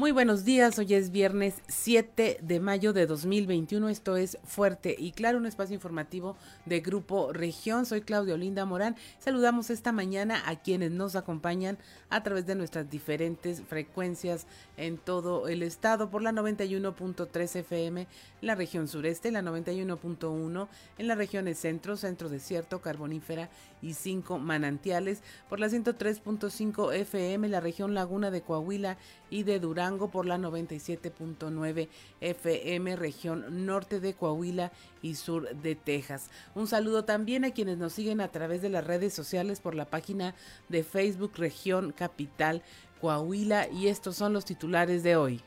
Muy buenos días, hoy es viernes 7 de mayo de 2021, esto es Fuerte y Claro, un espacio informativo de Grupo Región. Soy Claudio Linda Morán. Saludamos esta mañana a quienes nos acompañan a través de nuestras diferentes frecuencias en todo el estado por la 91.3 FM la región sureste, la 91.1 en las regiones centro, centro desierto, carbonífera y cinco manantiales, por la 103.5 FM la región laguna de Coahuila y de Durango por la 97.9 FM, región norte de Coahuila y sur de Texas. Un saludo también a quienes nos siguen a través de las redes sociales por la página de Facebook Región Capital Coahuila y estos son los titulares de hoy.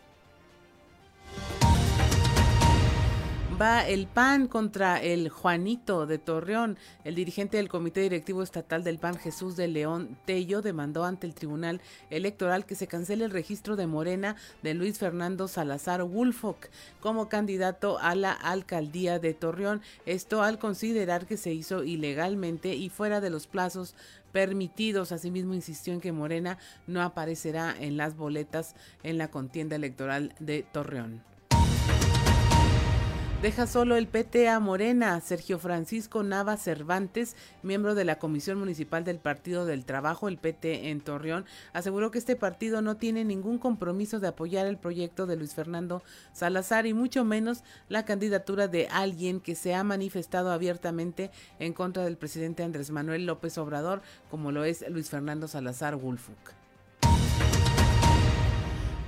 Va el PAN contra el Juanito de Torreón. El dirigente del Comité Directivo Estatal del PAN, Jesús de León Tello, demandó ante el Tribunal Electoral que se cancele el registro de Morena de Luis Fernando Salazar Woolfolk como candidato a la alcaldía de Torreón. Esto al considerar que se hizo ilegalmente y fuera de los plazos permitidos. Asimismo, insistió en que Morena no aparecerá en las boletas en la contienda electoral de Torreón. Deja solo el PT a Morena. Sergio Francisco Nava Cervantes, miembro de la Comisión Municipal del Partido del Trabajo, el PT en Torreón, aseguró que este partido no tiene ningún compromiso de apoyar el proyecto de Luis Fernando Salazar y mucho menos la candidatura de alguien que se ha manifestado abiertamente en contra del presidente Andrés Manuel López Obrador, como lo es Luis Fernando Salazar Wolfuk.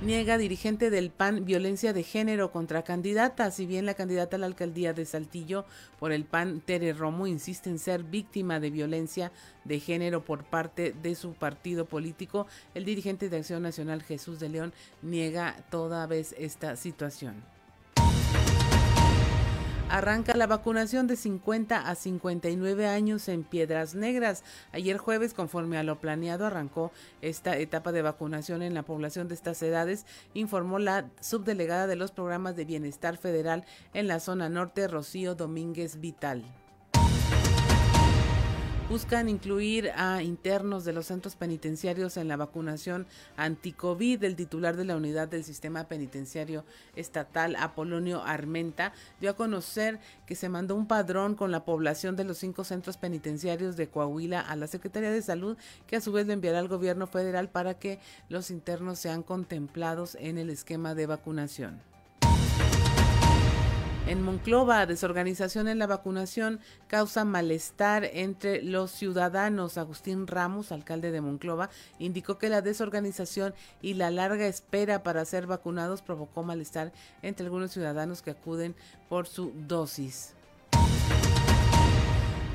Niega dirigente del PAN violencia de género contra candidata, si bien la candidata a la alcaldía de Saltillo por el PAN, Tere Romo, insiste en ser víctima de violencia de género por parte de su partido político, el dirigente de Acción Nacional Jesús de León niega toda vez esta situación. Arranca la vacunación de 50 a 59 años en Piedras Negras. Ayer jueves, conforme a lo planeado, arrancó esta etapa de vacunación en la población de estas edades, informó la subdelegada de los programas de bienestar federal en la zona norte, Rocío Domínguez Vital buscan incluir a internos de los centros penitenciarios en la vacunación anti-COVID. El titular de la unidad del sistema penitenciario estatal, Apolonio Armenta, dio a conocer que se mandó un padrón con la población de los cinco centros penitenciarios de Coahuila a la Secretaría de Salud, que a su vez lo enviará al gobierno federal para que los internos sean contemplados en el esquema de vacunación. En Monclova, desorganización en la vacunación causa malestar entre los ciudadanos. Agustín Ramos, alcalde de Monclova, indicó que la desorganización y la larga espera para ser vacunados provocó malestar entre algunos ciudadanos que acuden por su dosis.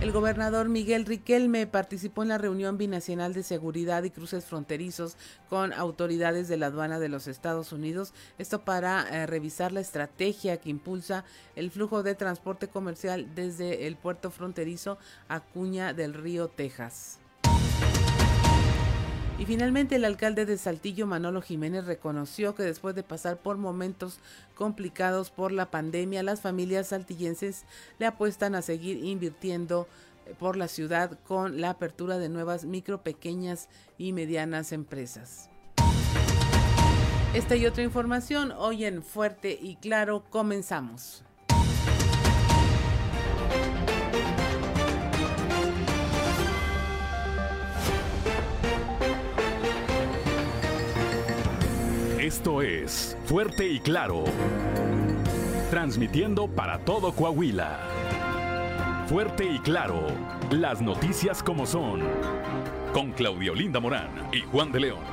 El gobernador Miguel Riquelme participó en la reunión binacional de seguridad y cruces fronterizos con autoridades de la aduana de los Estados Unidos, esto para eh, revisar la estrategia que impulsa el flujo de transporte comercial desde el puerto fronterizo Acuña del Río, Texas. Y finalmente el alcalde de Saltillo, Manolo Jiménez, reconoció que después de pasar por momentos complicados por la pandemia, las familias saltillenses le apuestan a seguir invirtiendo eh, por la ciudad con la apertura de nuevas micro, pequeñas y medianas empresas. Esta y otra información hoy en Fuerte y Claro comenzamos. Esto es Fuerte y Claro. Transmitiendo para todo Coahuila. Fuerte y Claro. Las noticias como son. Con Claudio Linda Morán y Juan de León.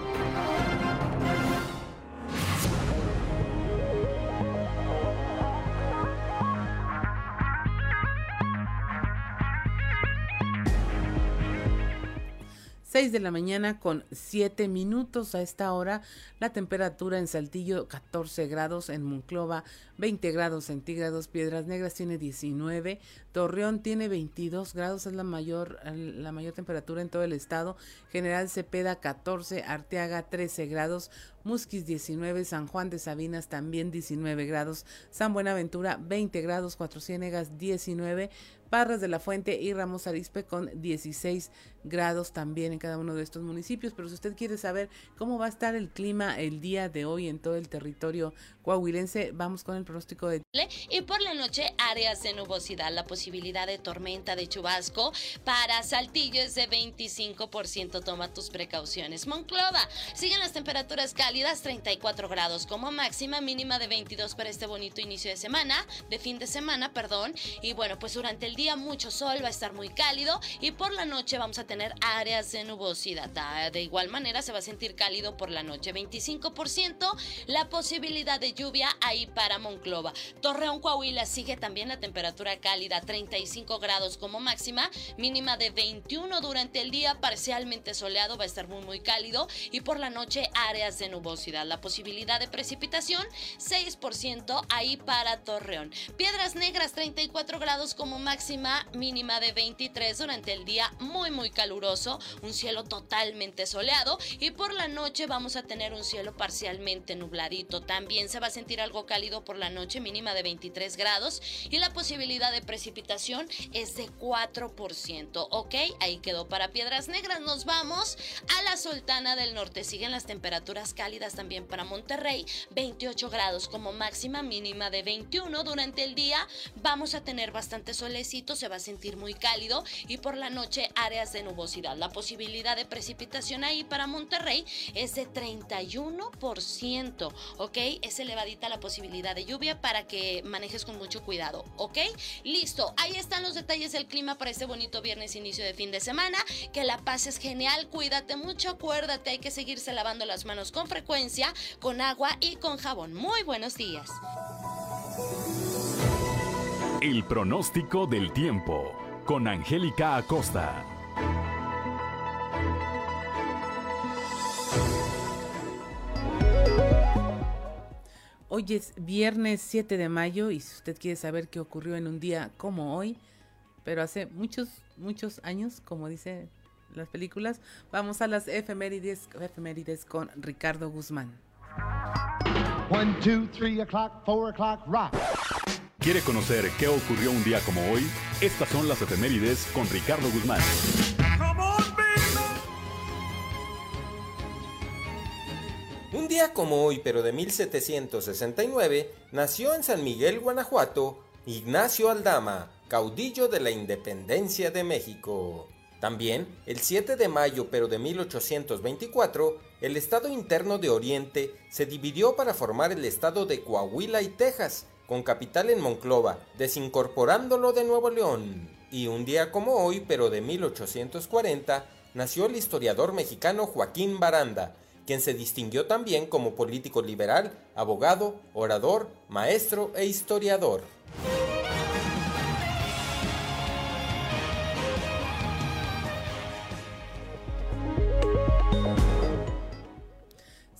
6 de la mañana con 7 minutos a esta hora. La temperatura en Saltillo 14 grados, en Monclova 20 grados centígrados, Piedras Negras tiene 19, Torreón tiene 22 grados, es la mayor, la mayor temperatura en todo el estado. General Cepeda 14, Arteaga 13 grados, Musquis 19, San Juan de Sabinas también 19 grados, San Buenaventura 20 grados, Cuatro Ciénegas 19, Parras de la Fuente y Ramos Arispe con 16 grados también en cada uno de estos municipios. Pero si usted quiere saber cómo va a estar el clima el día de hoy en todo el territorio coahuilense, vamos con el pronóstico de... Y por la noche, áreas de nubosidad, la posibilidad de tormenta de chubasco para Saltillo es de 25%. Toma tus precauciones. Monclova, siguen las temperaturas cálidas, 34 grados como máxima, mínima de 22 para este bonito inicio de semana, de fin de semana, perdón. Y bueno, pues durante el día mucho sol, va a estar muy cálido y por la noche vamos a tener áreas de nubosidad. De igual manera se va a sentir cálido por la noche, 25% la posibilidad de lluvia ahí para Monclova. Torreón, Coahuila sigue también la temperatura cálida, 35 grados como máxima, mínima de 21 durante el día, parcialmente soleado, va a estar muy muy cálido y por la noche áreas de nubosidad. La posibilidad de precipitación 6% ahí para Torreón. Piedras Negras 34 grados como máxima máxima mínima de 23 durante el día muy muy caluroso, un cielo totalmente soleado y por la noche vamos a tener un cielo parcialmente nubladito. También se va a sentir algo cálido por la noche, mínima de 23 grados y la posibilidad de precipitación es de 4%. Ok, ahí quedó para Piedras Negras. Nos vamos a la Sultana del Norte. Siguen las temperaturas cálidas también para Monterrey, 28 grados como máxima, mínima de 21 durante el día. Vamos a tener bastante se va a sentir muy cálido y por la noche áreas de nubosidad. La posibilidad de precipitación ahí para Monterrey es de 31%, ¿ok? Es elevadita la posibilidad de lluvia para que manejes con mucho cuidado, ¿ok? Listo, ahí están los detalles del clima para este bonito viernes inicio de fin de semana. Que la paz es genial, cuídate mucho, acuérdate, hay que seguirse lavando las manos con frecuencia, con agua y con jabón. Muy buenos días. El pronóstico del tiempo con Angélica Acosta. Hoy es viernes 7 de mayo y si usted quiere saber qué ocurrió en un día como hoy, pero hace muchos, muchos años, como dice las películas, vamos a las efemérides, efemérides con Ricardo Guzmán. 1, 2, 3 o'clock, 4 o'clock, rock. ¿Quiere conocer qué ocurrió un día como hoy? Estas son las efemérides con Ricardo Guzmán. Un día como hoy, pero de 1769, nació en San Miguel, Guanajuato, Ignacio Aldama, caudillo de la independencia de México. También, el 7 de mayo, pero de 1824, el Estado interno de Oriente se dividió para formar el Estado de Coahuila y Texas, con capital en Monclova, desincorporándolo de Nuevo León. Y un día como hoy, pero de 1840, nació el historiador mexicano Joaquín Baranda, quien se distinguió también como político liberal, abogado, orador, maestro e historiador.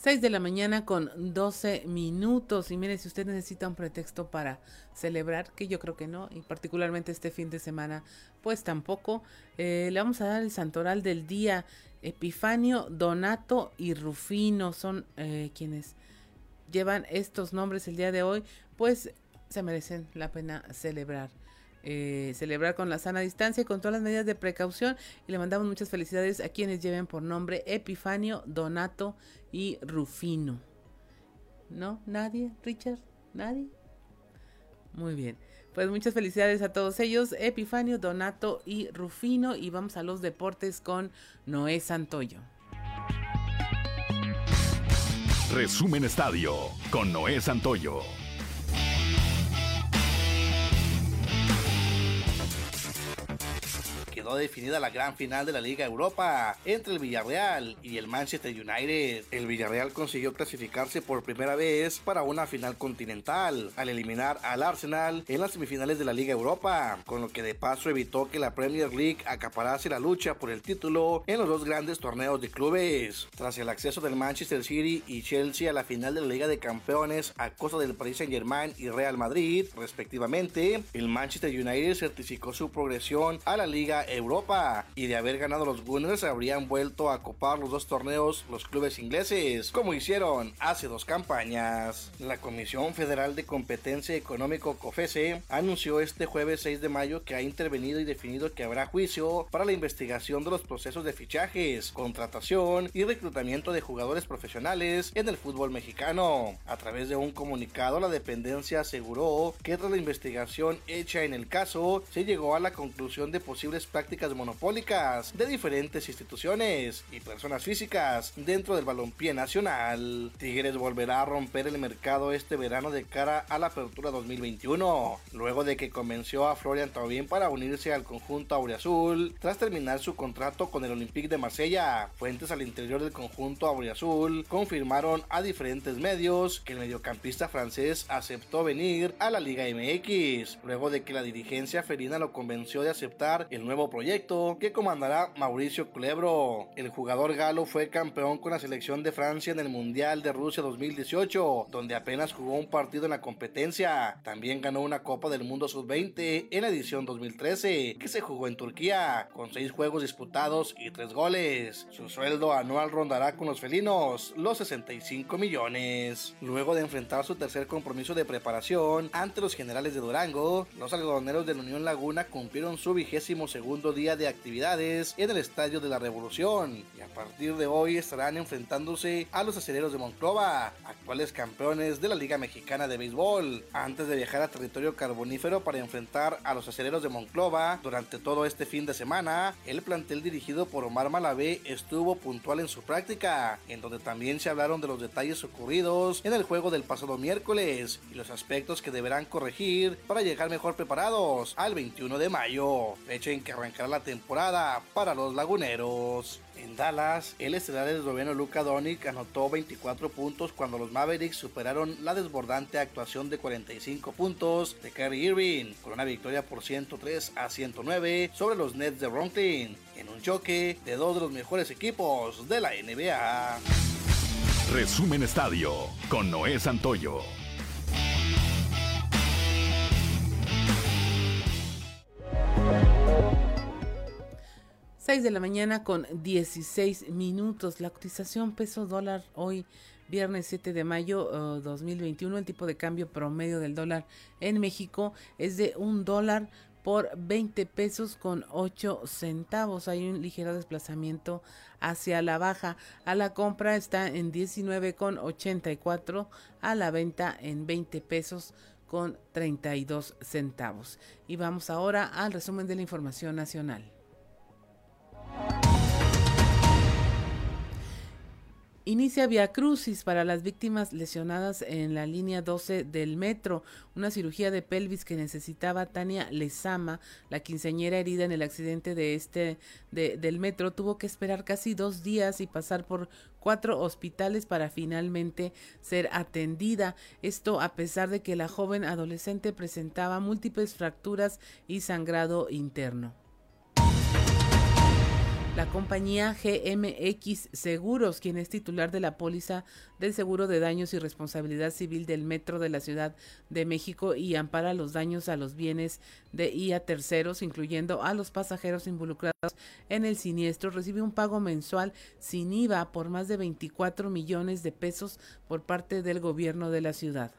6 de la mañana con 12 minutos. Y mire, si usted necesita un pretexto para celebrar, que yo creo que no, y particularmente este fin de semana, pues tampoco, eh, le vamos a dar el santoral del día. Epifanio, Donato y Rufino son eh, quienes llevan estos nombres el día de hoy, pues se merecen la pena celebrar. Eh, celebrar con la sana distancia y con todas las medidas de precaución. Y le mandamos muchas felicidades a quienes lleven por nombre Epifanio, Donato y Rufino. ¿No? ¿Nadie? ¿Richard? ¿Nadie? Muy bien. Pues muchas felicidades a todos ellos, Epifanio, Donato y Rufino. Y vamos a los deportes con Noé Santoyo. Resumen Estadio con Noé Santoyo. Quedó definida la gran final de la Liga Europa entre el Villarreal y el Manchester United. El Villarreal consiguió clasificarse por primera vez para una final continental al eliminar al Arsenal en las semifinales de la Liga Europa, con lo que de paso evitó que la Premier League acaparase la lucha por el título en los dos grandes torneos de clubes. Tras el acceso del Manchester City y Chelsea a la final de la Liga de Campeones a costa del Paris Saint Germain y Real Madrid, respectivamente, el Manchester United certificó su progresión a la Liga Europa y de haber ganado los Gunners habrían vuelto a copar los dos torneos los clubes ingleses, como hicieron hace dos campañas. La Comisión Federal de Competencia Económico COFESE anunció este jueves 6 de mayo que ha intervenido y definido que habrá juicio para la investigación de los procesos de fichajes, contratación y reclutamiento de jugadores profesionales en el fútbol mexicano. A través de un comunicado, la dependencia aseguró que tras la investigación hecha en el caso, se llegó a la conclusión de posibles prácticas monopólicas de diferentes instituciones y personas físicas dentro del balompié nacional. Tigres volverá a romper el mercado este verano de cara a la apertura 2021, luego de que convenció a Florian Thauvin para unirse al conjunto auriazul tras terminar su contrato con el Olympique de Marsella. Fuentes al interior del conjunto auriazul confirmaron a diferentes medios que el mediocampista francés aceptó venir a la Liga MX, luego de que la dirigencia felina lo convenció de aceptar el nuevo proyecto que comandará Mauricio Culebro. El jugador galo fue campeón con la selección de Francia en el Mundial de Rusia 2018, donde apenas jugó un partido en la competencia. También ganó una Copa del Mundo Sub-20 en la edición 2013, que se jugó en Turquía, con seis juegos disputados y tres goles. Su sueldo anual rondará con los felinos los 65 millones. Luego de enfrentar su tercer compromiso de preparación ante los generales de Durango, los algodoneros de la Unión Laguna cumplieron su vigésimo segundo día de actividades en el Estadio de la Revolución y a partir de hoy estarán enfrentándose a los aceleros de Monclova, actuales campeones de la Liga Mexicana de Béisbol, antes de viajar a territorio carbonífero para enfrentar a los aceleros de Monclova durante todo este fin de semana. El plantel dirigido por Omar Malavé estuvo puntual en su práctica, en donde también se hablaron de los detalles ocurridos en el juego del pasado miércoles y los aspectos que deberán corregir para llegar mejor preparados al 21 de mayo, fecha en que arrancará la temporada para los laguneros. En Dallas, el estelar esloveno Luka Doncic anotó 24 puntos cuando los Mavericks superaron la desbordante actuación de 45 puntos de Kyrie Irving, con una victoria por 103 a 109 sobre los Nets de Brooklyn, en un choque de dos de los mejores equipos de la NBA. Resumen Estadio con Noé Santoyo. 6 de la mañana con 16 minutos. La cotización peso dólar hoy, viernes 7 de mayo 2021, el tipo de cambio promedio del dólar en México es de un dólar por 20 pesos con 8 centavos. Hay un ligero desplazamiento hacia la baja. A la compra está en 19 con 84, a la venta en 20 pesos con 32 centavos. Y vamos ahora al resumen de la información nacional. Inicia Via Crucis para las víctimas lesionadas en la línea 12 del metro, una cirugía de pelvis que necesitaba Tania Lezama, la quinceañera herida en el accidente de este de, del metro, tuvo que esperar casi dos días y pasar por cuatro hospitales para finalmente ser atendida. Esto a pesar de que la joven adolescente presentaba múltiples fracturas y sangrado interno. La compañía GMX Seguros, quien es titular de la póliza del seguro de daños y responsabilidad civil del Metro de la Ciudad de México y ampara los daños a los bienes de y a terceros, incluyendo a los pasajeros involucrados en el siniestro, recibe un pago mensual sin IVA por más de 24 millones de pesos por parte del gobierno de la ciudad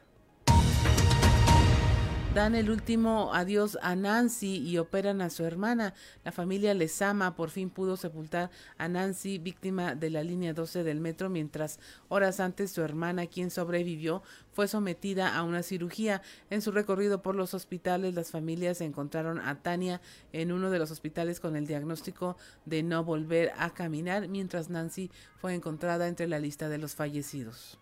dan el último adiós a Nancy y operan a su hermana. La familia Lezama por fin pudo sepultar a Nancy, víctima de la línea 12 del metro, mientras horas antes su hermana, quien sobrevivió, fue sometida a una cirugía. En su recorrido por los hospitales, las familias encontraron a Tania en uno de los hospitales con el diagnóstico de no volver a caminar, mientras Nancy fue encontrada entre la lista de los fallecidos.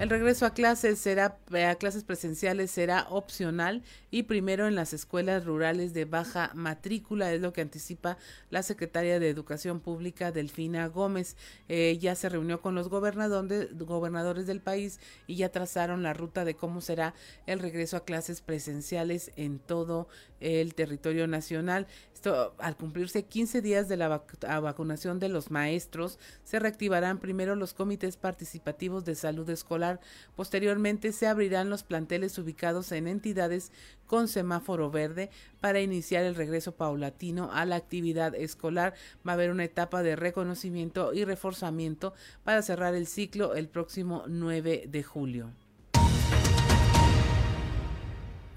El regreso a clases será a clases presenciales será opcional y primero en las escuelas rurales de baja matrícula es lo que anticipa la secretaria de Educación Pública Delfina Gómez. ya se reunió con los gobernadores, gobernadores del país y ya trazaron la ruta de cómo será el regreso a clases presenciales en todo el territorio nacional. Esto, al cumplirse 15 días de la vacunación de los maestros, se reactivarán primero los comités participativos de salud escolar. Posteriormente se abrirán los planteles ubicados en entidades con semáforo verde para iniciar el regreso paulatino a la actividad escolar. Va a haber una etapa de reconocimiento y reforzamiento para cerrar el ciclo el próximo 9 de julio.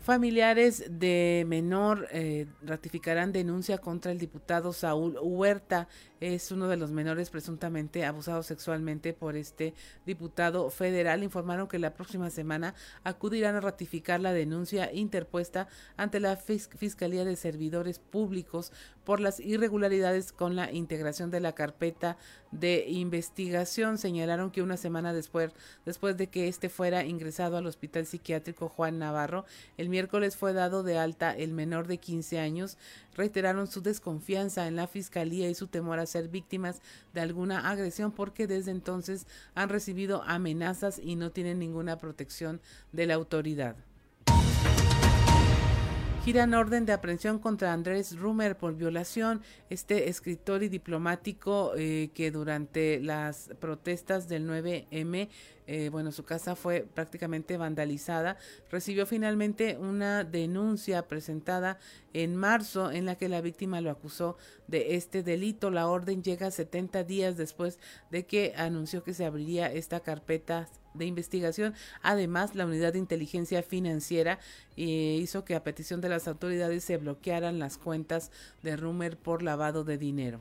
Familiares de menor eh, ratificarán denuncia contra el diputado Saúl Huerta es uno de los menores presuntamente abusados sexualmente por este diputado federal. Informaron que la próxima semana acudirán a ratificar la denuncia interpuesta ante la Fiscalía de Servidores Públicos por las irregularidades con la integración de la carpeta de investigación. Señalaron que una semana después, después de que este fuera ingresado al Hospital Psiquiátrico Juan Navarro, el miércoles fue dado de alta el menor de 15 años reiteraron su desconfianza en la fiscalía y su temor a ser víctimas de alguna agresión porque desde entonces han recibido amenazas y no tienen ninguna protección de la autoridad. Giran orden de aprehensión contra Andrés Rumer por violación. Este escritor y diplomático eh, que durante las protestas del 9M eh, bueno, su casa fue prácticamente vandalizada, recibió finalmente una denuncia presentada en marzo en la que la víctima lo acusó de este delito. La orden llega 70 días después de que anunció que se abriría esta carpeta de investigación. Además, la unidad de inteligencia financiera eh, hizo que a petición de las autoridades se bloquearan las cuentas de Rumer por lavado de dinero.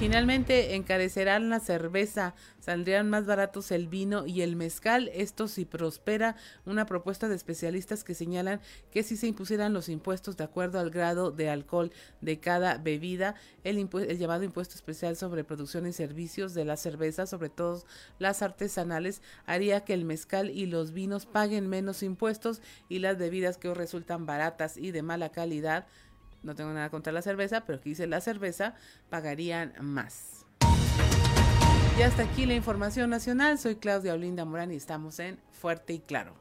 Finalmente encarecerán la cerveza, saldrían más baratos el vino y el mezcal. Esto si prospera una propuesta de especialistas que señalan que si se impusieran los impuestos de acuerdo al grado de alcohol de cada bebida, el, el llamado impuesto especial sobre producción y servicios de la cerveza, sobre todo las artesanales, haría que el mezcal y los vinos paguen menos impuestos y las bebidas que resultan baratas y de mala calidad no tengo nada contra la cerveza, pero que dice la cerveza, pagarían más. Y hasta aquí la información nacional. Soy Claudia Olinda Morán y estamos en Fuerte y Claro.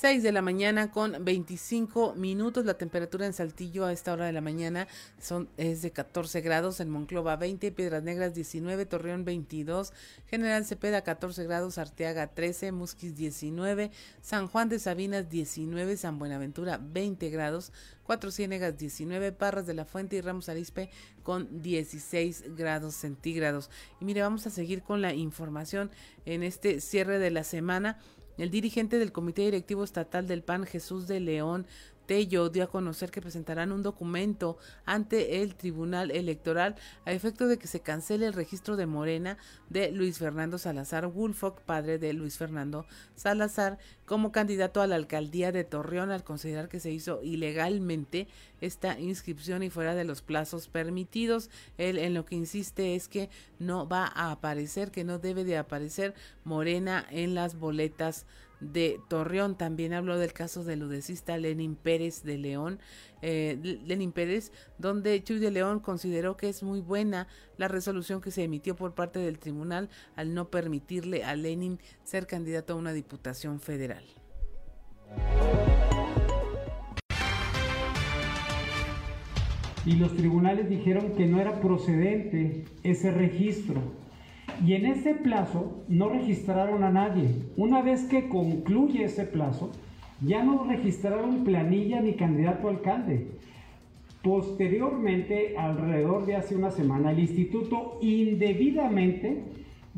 6 de la mañana con 25 minutos. La temperatura en Saltillo a esta hora de la mañana son, es de 14 grados, en Monclova 20, Piedras Negras 19, Torreón 22, General Cepeda 14 grados, Arteaga 13, Musquis 19, San Juan de Sabinas 19, San Buenaventura 20 grados, Cuatro Ciénegas 19, Parras de la Fuente y Ramos Arispe con 16 grados centígrados. Y mire, vamos a seguir con la información en este cierre de la semana. El dirigente del Comité Directivo Estatal del PAN, Jesús de León Tello, dio a conocer que presentarán un documento ante el Tribunal Electoral a efecto de que se cancele el registro de Morena de Luis Fernando Salazar Woolfolk, padre de Luis Fernando Salazar, como candidato a la alcaldía de Torreón al considerar que se hizo ilegalmente esta inscripción y fuera de los plazos permitidos. Él en lo que insiste es que no va a aparecer, que no debe de aparecer Morena en las boletas de Torreón. También habló del caso del ludecista Lenin Pérez de León, eh, Lenin Pérez, donde Chuy de León consideró que es muy buena la resolución que se emitió por parte del tribunal al no permitirle a Lenin ser candidato a una diputación federal. Y los tribunales dijeron que no era procedente ese registro y en ese plazo no registraron a nadie. Una vez que concluye ese plazo, ya no registraron planilla ni candidato alcalde. Posteriormente, alrededor de hace una semana, el instituto indebidamente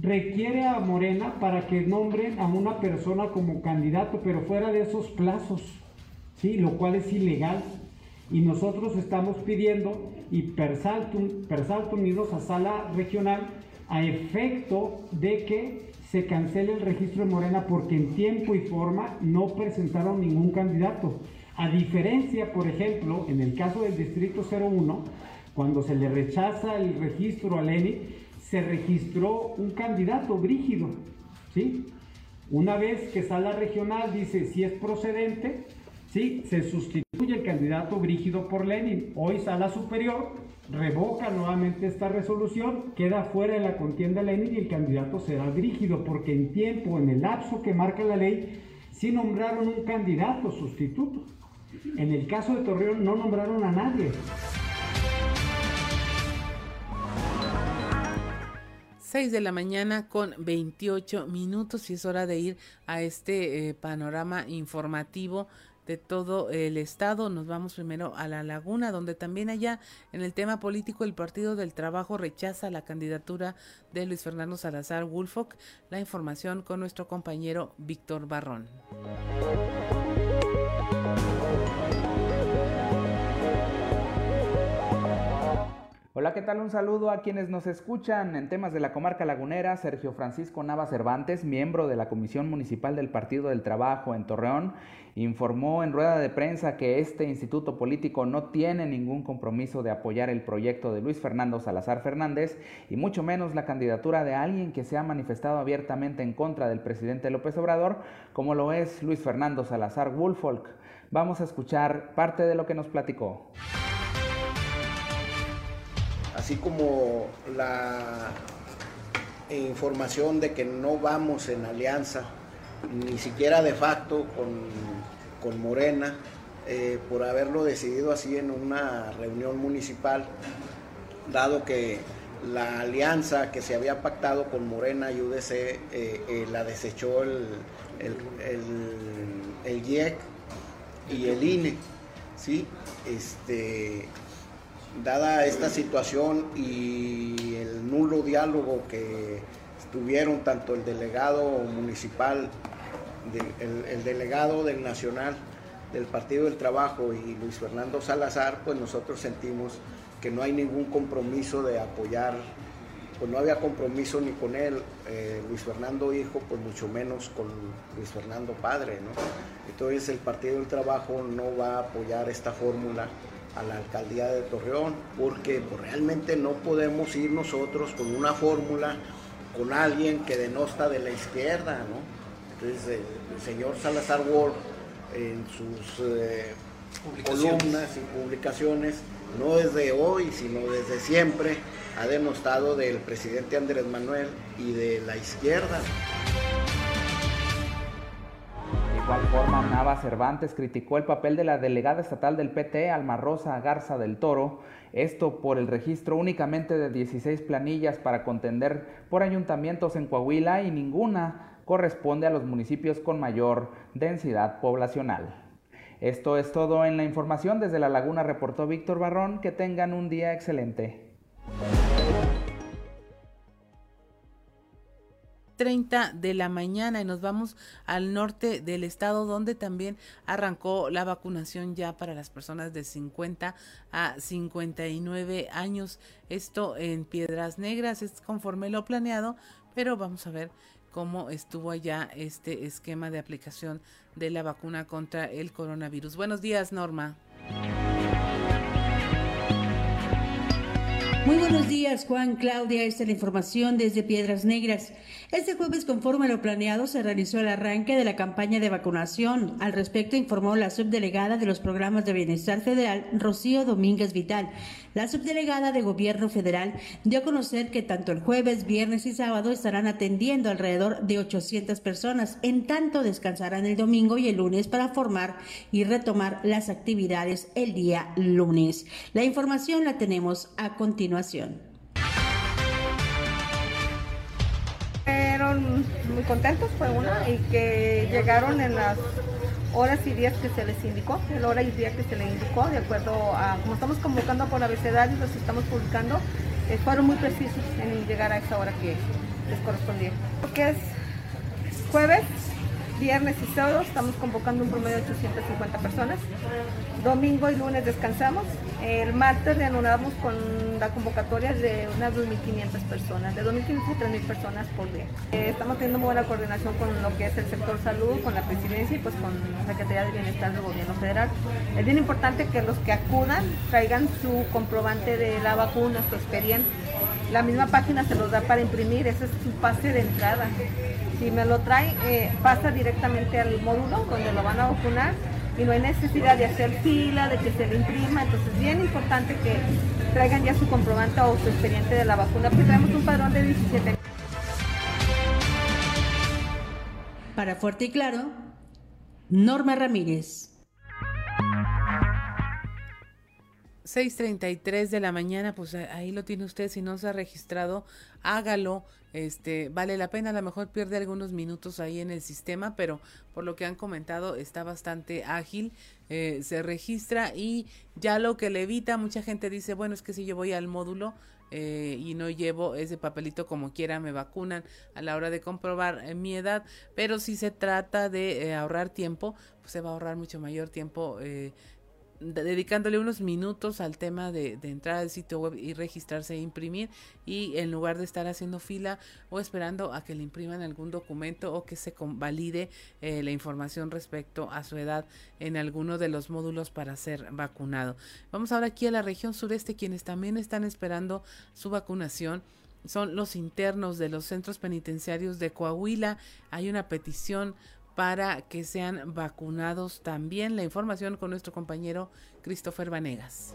requiere a Morena para que nombren a una persona como candidato, pero fuera de esos plazos, ¿sí? lo cual es ilegal. Y nosotros estamos pidiendo, y per saltum, unidos a sala regional, a efecto de que se cancele el registro de Morena porque en tiempo y forma no presentaron ningún candidato. A diferencia, por ejemplo, en el caso del Distrito 01, cuando se le rechaza el registro a Leni, se registró un candidato brígido, ¿sí? Una vez que sala regional dice si es procedente, ¿sí? Se sustituye el candidato brígido por Lenin. Hoy sala superior revoca nuevamente esta resolución, queda fuera de la contienda Lenin y el candidato será brígido, porque en tiempo, en el lapso que marca la ley, sí nombraron un candidato sustituto. En el caso de Torreón no nombraron a nadie. 6 de la mañana con 28 minutos y es hora de ir a este eh, panorama informativo de todo el estado. Nos vamos primero a La Laguna, donde también allá en el tema político el Partido del Trabajo rechaza la candidatura de Luis Fernando Salazar Woolfolk. La información con nuestro compañero Víctor Barrón. Hola, ¿qué tal? Un saludo a quienes nos escuchan en temas de la comarca lagunera. Sergio Francisco Nava Cervantes, miembro de la Comisión Municipal del Partido del Trabajo en Torreón, informó en rueda de prensa que este instituto político no tiene ningún compromiso de apoyar el proyecto de Luis Fernando Salazar Fernández y mucho menos la candidatura de alguien que se ha manifestado abiertamente en contra del presidente López Obrador, como lo es Luis Fernando Salazar Woolfolk. Vamos a escuchar parte de lo que nos platicó así como la información de que no vamos en alianza, ni siquiera de facto con, Morena, eh, por haberlo decidido así en una reunión municipal, dado que la alianza que se había pactado con Morena y UDC eh, eh, la desechó el, el, el, IEC y el INE. ¿sí? Este, dada esta situación y el nulo diálogo que tuvieron tanto el delegado municipal, el, delegado del Nacional del Partido del Trabajo y Luis Fernando Salazar, pues nosotros sentimos que no hay ningún compromiso de apoyar, pues no había compromiso ni con él, eh, Luis Fernando hijo, pues mucho menos con Luis Fernando padre, ¿no? Entonces el Partido del Trabajo no va a apoyar esta fórmula a la alcaldía de Torreón, porque pues, realmente no podemos ir nosotros con una fórmula con alguien que denosta de la izquierda, ¿no? Entonces el, señor Salazar Ward en sus eh, columnas y publicaciones, no desde hoy, sino desde siempre, ha denostado del presidente Andrés Manuel y de la izquierda igual forma, Nava Cervantes criticó el papel de la delegada estatal del PT, Alma Rosa Garza del Toro, esto por el registro únicamente de 16 planillas para contender por ayuntamientos en Coahuila y ninguna corresponde a los municipios con mayor densidad poblacional. Esto es todo en la información. Desde La Laguna reportó Víctor Barrón. Que tengan un día excelente. 30 de la mañana y nos vamos al norte del estado donde también arrancó la vacunación ya para las personas de 50 a 59 años. Esto en Piedras Negras es conforme lo planeado, pero vamos a ver cómo estuvo allá este esquema de aplicación de la vacuna contra el coronavirus. Buenos días, Norma. Muy buenos días, Juan, Claudia. Esta es la información desde Piedras Negras. Este jueves, conforme a lo planeado, se realizó el arranque de la campaña de vacunación. Al respecto, informó la subdelegada de los programas de bienestar federal, Rocío Domínguez Vital. La subdelegada de Gobierno Federal dio a conocer que tanto el jueves, viernes y sábado estarán atendiendo alrededor de 800 personas. En tanto, descansarán el domingo y el lunes para formar y retomar las actividades el día lunes. La información la tenemos a continuación. Fueron muy contentos, fue una, y que llegaron en las horas y días que se les indicó, el hora y día que se les indicó, de acuerdo a como estamos convocando por abecedario los estamos publicando, eh, fueron muy precisos en llegar a esa hora que les correspondía. Porque es jueves, viernes y sábado estamos convocando un promedio de 850 personas. Domingo y lunes descansamos. El martes reanudamos con la convocatoria de unas 2.500 personas, de 2.500 a 3.000 personas por día. Eh, estamos teniendo muy buena coordinación con lo que es el sector salud, con la presidencia y pues con la Secretaría de Bienestar del Gobierno Federal. Es bien importante que los que acudan traigan su comprobante de la vacuna, su expediente la misma página se los da para imprimir, ese es su pase de entrada. Si me lo trae, eh, pasa directamente al módulo donde lo van a vacunar y no hay necesidad de hacer fila, de que se le imprima, entonces es bien importante que traigan ya su comprobante o su expediente de la vacuna, porque tenemos un padrón de 17. Para Fuerte y Claro, Norma Ramírez. 6:33 de la mañana, pues ahí lo tiene usted, si no se ha registrado, hágalo, este, vale la pena, a lo mejor pierde algunos minutos ahí en el sistema, pero por lo que han comentado está bastante ágil, eh, se registra y ya lo que le evita, mucha gente dice, bueno, es que si yo voy al módulo, eh, y no llevo ese papelito como quiera me vacunan a la hora de comprobar eh, mi edad pero si se trata de ahorrar tiempo pues se va a ahorrar mucho mayor tiempo dedicándole unos minutos al tema de, entrar al sitio web y registrarse e imprimir y en lugar de estar haciendo fila o esperando a que le impriman algún documento o que se valide eh, la información respecto a su edad en alguno de los módulos para ser vacunado. Vamos ahora aquí a la región sureste quienes también están esperando su vacunación son los internos de los centros penitenciarios de Coahuila. Hay una petición para que sean vacunados también. La información con nuestro compañero Christopher Vanegas.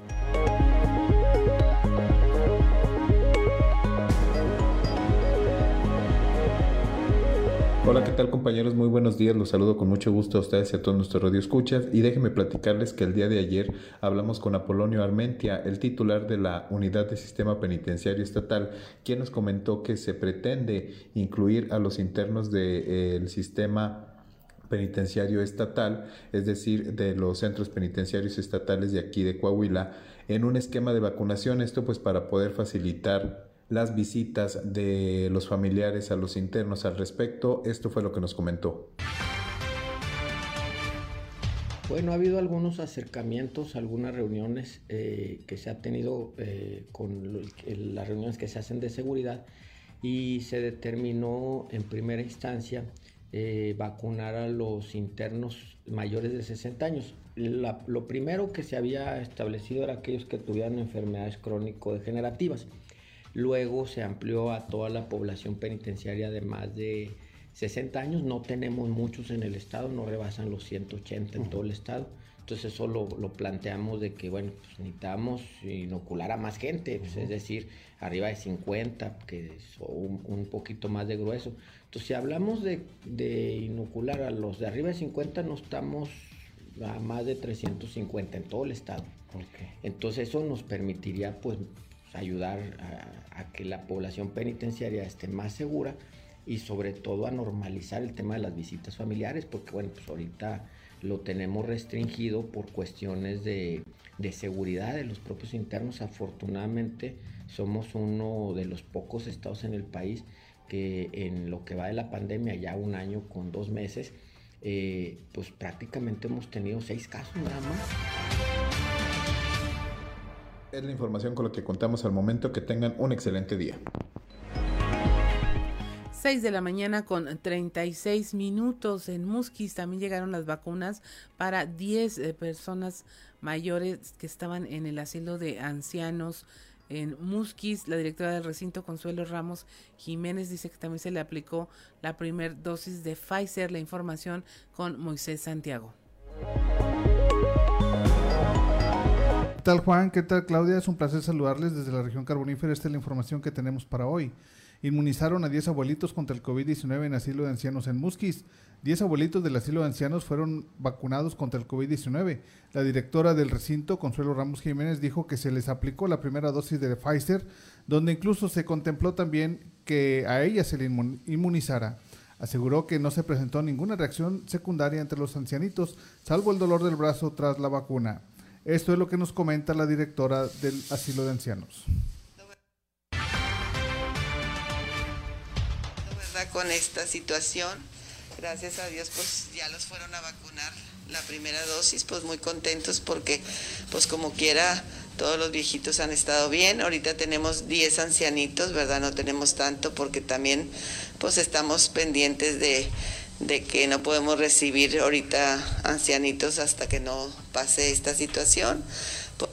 Hola, ¿qué tal compañeros? Muy buenos días, los saludo con mucho gusto a ustedes y a todos nuestros radioescuchas y déjenme platicarles que el día de ayer hablamos con Apolonio Armentia, el titular de la Unidad de Sistema Penitenciario Estatal, quien nos comentó que se pretende incluir a los internos del sistema penitenciario estatal, es decir, de los centros penitenciarios estatales de aquí de Coahuila, en un esquema de vacunación, esto pues para poder facilitar las visitas de los familiares a los internos al respecto. Esto fue lo que nos comentó. Bueno, ha habido algunos acercamientos, algunas reuniones eh, que se ha tenido eh, con las reuniones que se hacen de seguridad y se determinó en primera instancia eh, vacunar a los internos mayores de 60 años. lo primero que se había establecido era aquellos que tuvieran enfermedades crónico-degenerativas. Luego se amplió a toda la población penitenciaria de más de 60 años. No tenemos muchos en el estado, no rebasan los 180 en todo el estado. Entonces eso lo, planteamos de que, bueno, pues necesitamos inocular a más gente, pues, es decir, arriba de 50, que es un, un poquito más de grueso. Entonces, si hablamos de, inocular a los de arriba de 50, no estamos a más de 350 en todo el estado. Entonces, eso nos permitiría pues ayudar a, que la población penitenciaria esté más segura y sobre todo a normalizar el tema de las visitas familiares, porque bueno, pues ahorita lo tenemos restringido por cuestiones de, de, seguridad de los propios internos. Afortunadamente somos uno de los pocos estados en el país que en lo que va de la pandemia, ya un año con dos meses, eh, pues prácticamente hemos tenido seis casos nada más. Es la información con la que contamos al momento. Que tengan un excelente día. 6 de la mañana con 36 minutos. En Musquis también llegaron las vacunas para 10 eh, personas mayores que estaban en el asilo de ancianos en Musquis. La directora del recinto, Consuelo Ramos Jiménez, dice que también se le aplicó la primera dosis de Pfizer. La información con Moisés Santiago. ¿Qué tal Juan? ¿Qué tal Claudia? Es un placer saludarles desde la región carbonífera. Esta es la información que tenemos para hoy. Inmunizaron a 10 abuelitos contra el COVID-19 en asilo de ancianos en Musquis. 10 abuelitos del asilo de ancianos fueron vacunados contra el COVID-19. La directora del recinto, Consuelo Ramos Jiménez, dijo que se les aplicó la primera dosis de Pfizer, donde incluso se contempló también que a ella se le inmunizara. Aseguró que no se presentó ninguna reacción secundaria entre los ancianitos, salvo el dolor del brazo tras la vacuna. Esto es lo que nos comenta la directora del asilo de ancianos. Con esta situación gracias a Dios pues ya los fueron a vacunar la primera dosis, pues muy contentos porque pues como quiera todos los viejitos han estado bien, ahorita tenemos 10 ancianitos, ¿verdad? No tenemos tanto porque también pues estamos pendientes de, de que no podemos recibir ahorita ancianitos hasta que no pase esta situación,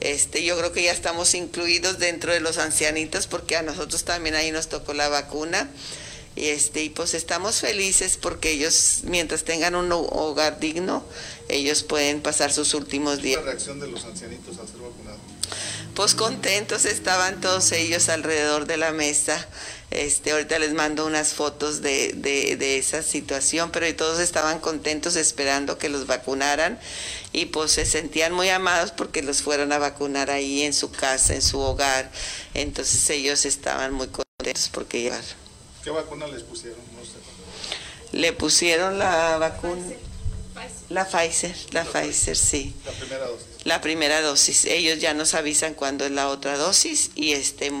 Este, yo creo que ya estamos incluidos dentro de los ancianitos porque a nosotros también ahí nos tocó la vacuna. Y este, y pues estamos felices porque ellos, mientras tengan un hogar digno, ellos pueden pasar sus últimos días. ¿La reacción de los ancianitos al ser vacunados? Pues contentos estaban todos ellos alrededor de la mesa. Este, ahorita les mando unas fotos de, de, de esa situación, pero todos estaban contentos esperando que los vacunaran y pues se sentían muy amados porque los fueron a vacunar ahí en su casa, en su hogar. Entonces ellos estaban muy contentos porque llegaron. ¿Qué vacuna les pusieron? No sé. Le pusieron la vacuna. La Pfizer, la, la Pfizer, sí. La primera dosis. La primera dosis. Ellos ya nos avisan cuándo es la otra dosis y este,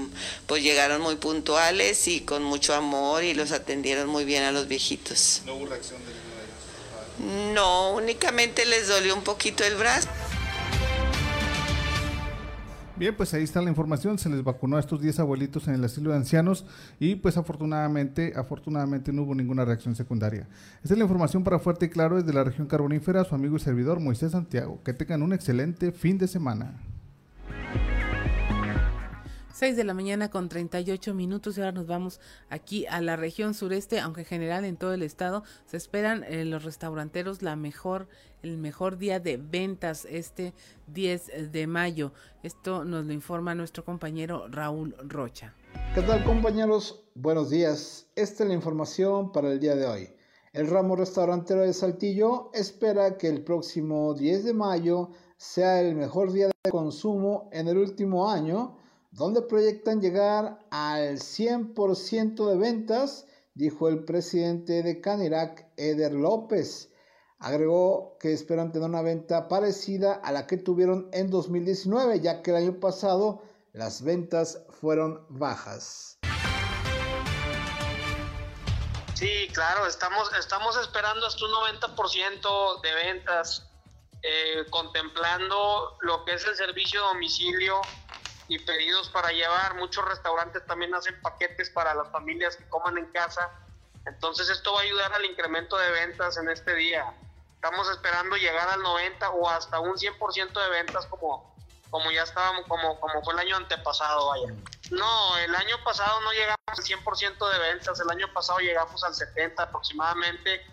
pues llegaron muy puntuales y con mucho amor y los atendieron muy bien a los viejitos. ¿No hubo reacción de ninguno de ellos? No, únicamente les dolió un poquito el brazo. Bien, pues ahí está la información. Se les vacunó a estos 10 abuelitos en el asilo de ancianos y pues afortunadamente, afortunadamente no hubo ninguna reacción secundaria. Esta es la información para Fuerte y Claro desde la región carbonífera, su amigo y servidor Moisés Santiago. Que tengan un excelente fin de semana. 6 de la mañana con 38 minutos y ahora nos vamos aquí a la región sureste, aunque en general en todo el estado se esperan en los restauranteros la mejor el mejor día de ventas este 10 de mayo. Esto nos lo informa nuestro compañero Raúl Rocha. ¿Qué tal compañeros? Buenos días. Esta es la información para el día de hoy. El ramo restaurantero de Saltillo espera que el próximo 10 de mayo sea el mejor día de consumo en el último año donde proyectan llegar al 100% de ventas, dijo el presidente de Canirac, Eder López. Agregó que esperan tener una venta parecida a la que tuvieron en 2019, ya que el año pasado las ventas fueron bajas. Sí, claro, estamos, estamos esperando hasta un 90% de ventas, eh, contemplando lo que es el servicio de domicilio y pedidos para llevar. Muchos restaurantes también hacen paquetes para las familias que coman en casa. Entonces esto va a ayudar al incremento de ventas en este día. Estamos esperando llegar al 90 o hasta un 100% de ventas como, como ya estábamos, como, como fue el año antepasado, vaya. No, el año pasado no llegamos al 100% de ventas, el año pasado llegamos al 70 aproximadamente,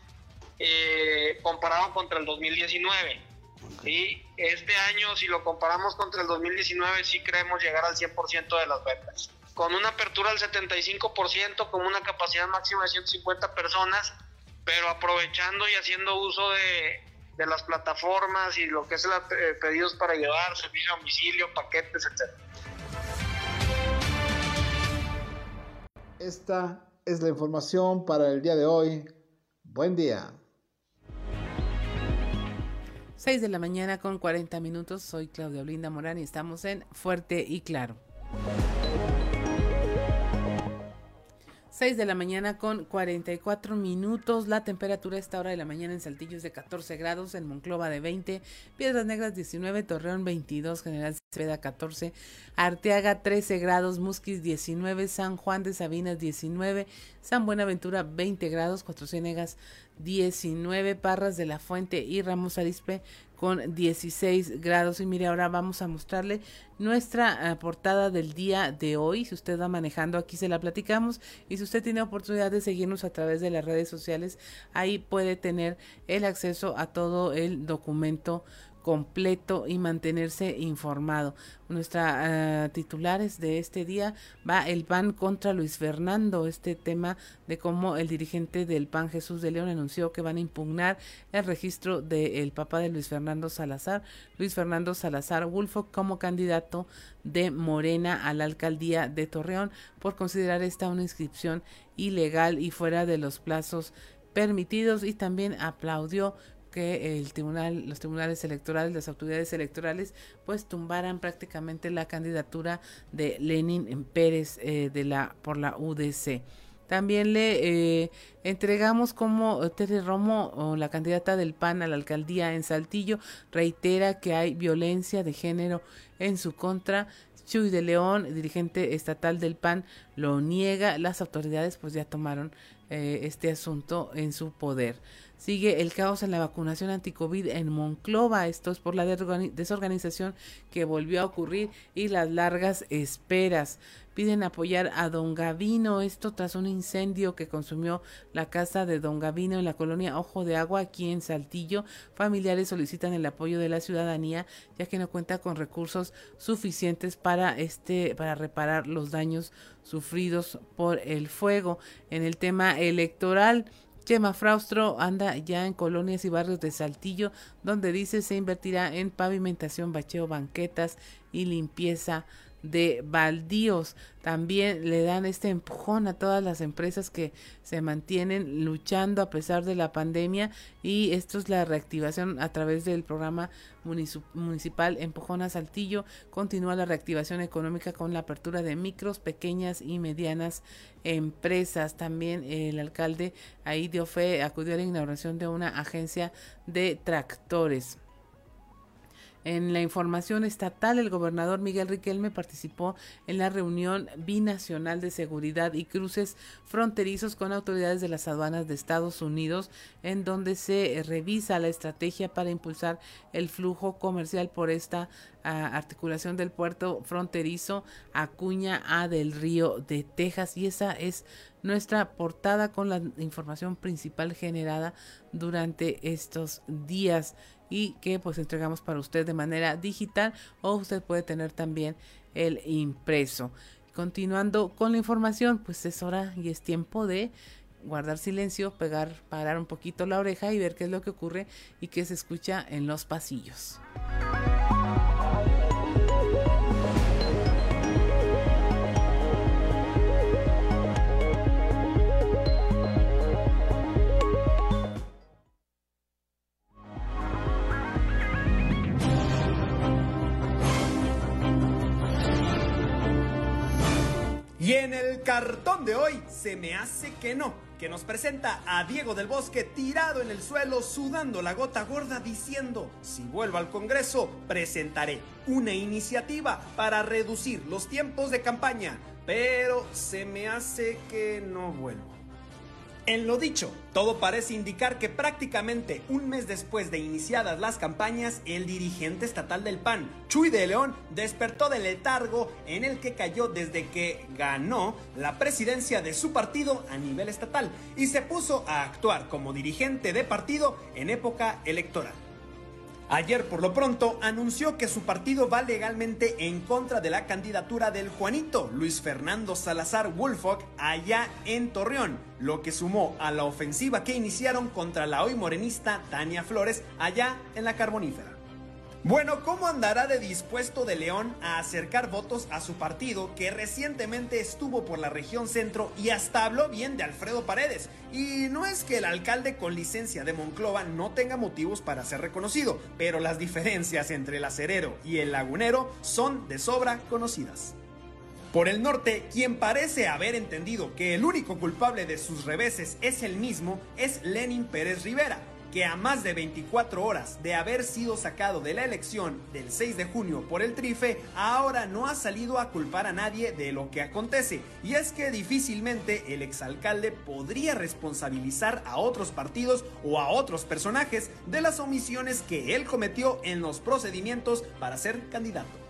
eh, comparado contra el 2019. Y este año, si lo comparamos contra el 2019, sí creemos llegar al 100% de las ventas. Con una apertura del 75%, con una capacidad máxima de 150 personas, pero aprovechando y haciendo uso de, de las plataformas y lo que es la, eh, pedidos para llevar, servicio a domicilio, paquetes, etc. Esta es la información para el día de hoy. Buen día. 6 de la mañana con 40 minutos. Soy Claudia Olinda Morán y estamos en Fuerte y Claro. 6 de la mañana con 44 minutos. La temperatura a esta hora de la mañana en Saltillo es de 14 grados, en Monclova de 20, Piedras Negras 19, Torreón 22, General Cepeda 14, Arteaga 13 grados, Musquis 19, San Juan de Sabinas 19, San Buenaventura 20 grados, Cuatro Ciénegas 19, Parras de la Fuente y Ramos Arispe con 16 grados. Y mire, ahora vamos a mostrarle nuestra eh, portada del día de hoy. Si usted va manejando, aquí se la platicamos. Y si usted tiene oportunidad de seguirnos a través de las redes sociales, ahí puede tener el acceso a todo el documento completo y mantenerse informado. Nuestra uh, titulares de este día va el PAN contra Luis Fernando, este tema de cómo el dirigente del PAN Jesús de León anunció que van a impugnar el registro del papá de Luis Fernando Salazar, Luis Fernando Salazar Wulfo como candidato de Morena a la alcaldía de Torreón por considerar esta una inscripción ilegal y fuera de los plazos permitidos. Y también aplaudió que el tribunal, los tribunales electorales, las autoridades electorales, pues tumbaran prácticamente la candidatura de Lenin Pérez eh, de la por la UDC. También le eh, entregamos como Tere Romo, la candidata del PAN a la alcaldía en Saltillo, reitera que hay violencia de género en su contra. Chuy de León, dirigente estatal del PAN, lo niega. Las autoridades pues ya tomaron eh, este asunto en su poder. Sigue el caos en la vacunación anticovid en Monclova. Esto es por la desorganización que volvió a ocurrir y las largas esperas. Piden apoyar a Don Gavino. Esto tras un incendio que consumió la casa de Don Gavino en la colonia Ojo de Agua aquí en Saltillo. Familiares solicitan el apoyo de la ciudadanía ya que no cuenta con recursos suficientes para este para reparar los daños sufridos por el fuego. En el tema electoral Chema Fraustro anda ya en colonias y barrios de Saltillo, donde dice se invertirá en pavimentación, bacheo, banquetas y limpieza de baldíos. También le dan este empujón a todas las empresas que se mantienen luchando a pesar de la pandemia y esto es la reactivación a través del programa municipal Empujón a Saltillo. Continúa la reactivación económica con la apertura de micros, pequeñas y medianas empresas. También el alcalde ahí dio fe, acudió a la inauguración de una agencia de tractores. En la información estatal, el gobernador Miguel Riquelme participó en la reunión binacional de seguridad y cruces fronterizos con autoridades de las aduanas de Estados Unidos, en donde se revisa la estrategia para impulsar el flujo comercial por esta ah, articulación del puerto fronterizo Acuña A del Río de Texas. Y esa es nuestra portada con la información principal generada durante estos días y que pues entregamos para usted de manera digital o usted puede tener también el impreso. Continuando con la información, pues es hora y es tiempo de guardar silencio, pegar, parar un poquito la oreja y ver qué es lo que ocurre y qué se escucha en los pasillos. Cartón de hoy se me hace que no, que nos presenta a Diego del Bosque tirado en el suelo, sudando la gota gorda, diciendo, si vuelvo al Congreso, presentaré una iniciativa para reducir los tiempos de campaña, pero se me hace que no vuelvo. En lo dicho, todo parece indicar que prácticamente un mes después de iniciadas las campañas, el dirigente estatal del PAN, Chuy de León, despertó del letargo en el que cayó desde que ganó la presidencia de su partido a nivel estatal y se puso a actuar como dirigente de partido en época electoral. Ayer por lo pronto anunció que su partido va legalmente en contra de la candidatura del Juanito Luis Fernando Salazar Wolfock allá en Torreón, lo que sumó a la ofensiva que iniciaron contra la hoy morenista Tania Flores allá en la Carbonífera. Bueno, ¿cómo andará de dispuesto de León a acercar votos a su partido que recientemente estuvo por la región centro y hasta habló bien de Alfredo Paredes? Y no es que el alcalde con licencia de Monclova no tenga motivos para ser reconocido, pero las diferencias entre el acerero y el lagunero son de sobra conocidas. Por el norte, quien parece haber entendido que el único culpable de sus reveses es el mismo es Lenin Pérez Rivera, que a más de 24 horas de haber sido sacado de la elección del 6 de junio por el Trife, ahora no ha salido a culpar a nadie de lo que acontece. Y es que difícilmente el exalcalde podría responsabilizar a otros partidos o a otros personajes de las omisiones que él cometió en los procedimientos para ser candidato.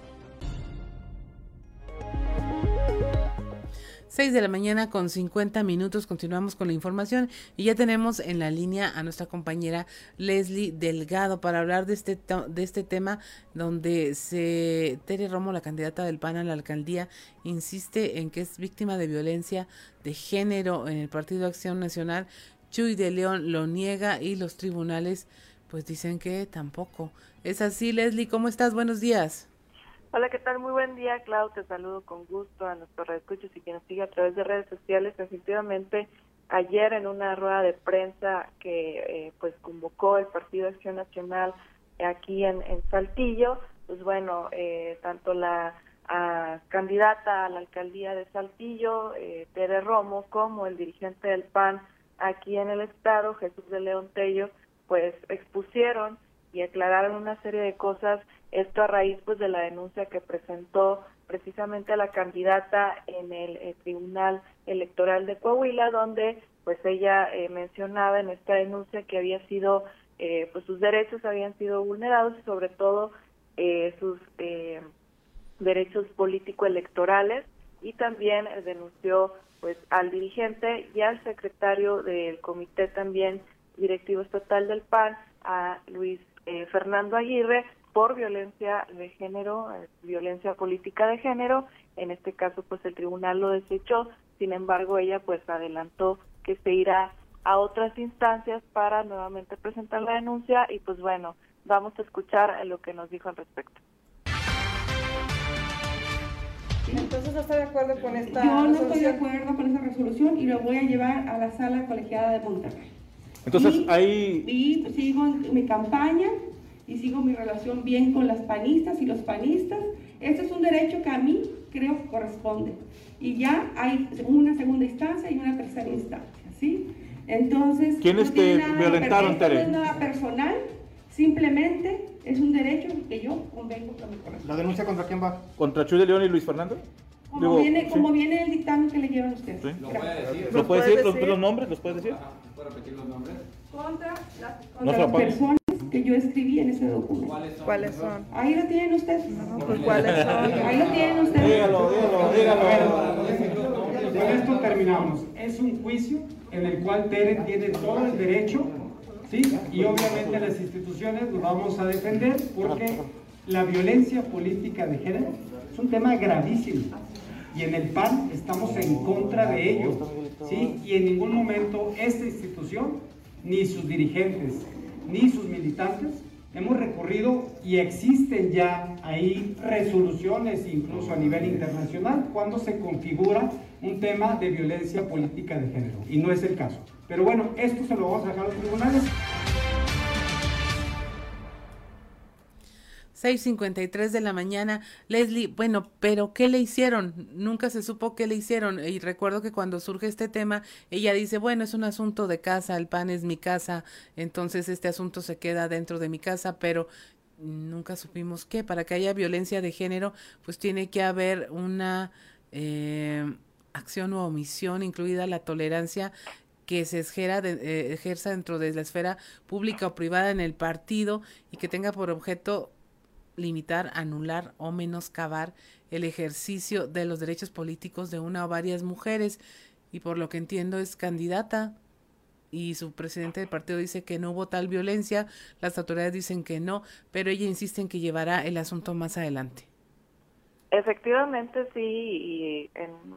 6 de la mañana con 50 minutos. Continuamos con la información y ya tenemos en la línea a nuestra compañera Leslie Delgado para hablar de este, de este tema donde se Tere Romo, la candidata del PAN a la alcaldía, insiste en que es víctima de violencia de género en el Partido Acción Nacional. Chuy de León lo niega y los tribunales pues dicen que tampoco. Es así, Leslie, ¿cómo estás? Buenos días. Hola, ¿qué tal? Muy buen día, Clau. Te saludo con gusto a nuestros reescuchos y quien nos sigue a través de redes sociales. Efectivamente, ayer en una rueda de prensa que eh, pues convocó el Partido Acción Nacional aquí en, Saltillo, pues bueno, eh, tanto la candidata a la alcaldía de Saltillo, eh, Tere Romo, como el dirigente del PAN aquí en el estado, Jesús de León Tello, pues expusieron y aclararon una serie de cosas esto a raíz pues de la denuncia que presentó precisamente a la candidata en el, eh, Tribunal Electoral de Coahuila, donde pues ella mencionaba en esta denuncia que había sido, pues sus derechos habían sido vulnerados y sobre todo sus derechos político-electorales. Y también denunció pues al dirigente y al secretario del comité también directivo estatal del PAN, a Luis eh, Fernando Aguirre, por violencia de género, eh, violencia política de género. En este caso, pues el tribunal lo desechó. Sin embargo, ella pues adelantó que se irá a otras instancias para nuevamente presentar la denuncia y pues bueno, vamos a escuchar lo que nos dijo al respecto. Entonces no está de acuerdo con esta Yo no estoy de acuerdo con esa resolución y lo voy a llevar a la sala colegiada de Monterrey. Entonces y, ahí... Y sigo mi campaña y sigo mi relación bien con las panistas y los panistas. Este es un derecho que a mí creo que corresponde. Y ya hay una segunda instancia y una tercera instancia, ¿sí? Entonces... ¿Quiénes te violentaron, Tere? No es nada personal, simplemente es un derecho que yo convengo con mi corazón. ¿La denuncia contra quién va? ¿Contra Chuy de León y Luis Fernando? Como, viene, como viene el dictamen que le llevan ustedes. ¿Lo puede decir? ¿Lo puede decir? ¿Los, ¿Los, nombres? ¿Los puede decir? ¿Puede repetir los nombres? Contra, las, contra las personas que yo escribí en ese documento. ¿Cuáles son? ¿Cuáles son? Ahí lo tienen ustedes. No, pues ¿cuáles son? Ahí lo tienen ustedes. Dígalo, dígalo, dígalo. Con esto terminamos. Es un juicio en el cual Tere tiene todo el derecho ¿sí? Y obviamente las instituciones lo vamos a defender porque la violencia política de género es un tema gravísimo. Y en el PAN estamos en contra de ello, ¿sí? Y en ningún momento esta institución, ni sus dirigentes, ni sus militantes, hemos recurrido y existen ya ahí resoluciones incluso a nivel internacional cuando se configura un tema de violencia política de género. Y no es el caso. Pero bueno, esto se lo vamos a dejar a los tribunales. 6.53 de la mañana. Leslie, bueno, pero ¿qué le hicieron? Nunca se supo qué le hicieron. Y recuerdo que cuando surge este tema, ella dice, bueno, es un asunto de casa, el pan es mi casa, entonces este asunto se queda dentro de mi casa, pero nunca supimos qué. Para que haya violencia de género, pues tiene que haber una eh, acción o omisión, incluida la tolerancia que se eh, ejerza dentro de la esfera pública o privada en el partido y que tenga por objeto limitar, anular o menoscabar el ejercicio de los derechos políticos de una o varias mujeres. Y por lo que entiendo es candidata. Y su presidente del partido dice que no hubo tal violencia, las autoridades dicen que no, pero ella insiste en que llevará el asunto más adelante. Efectivamente sí, y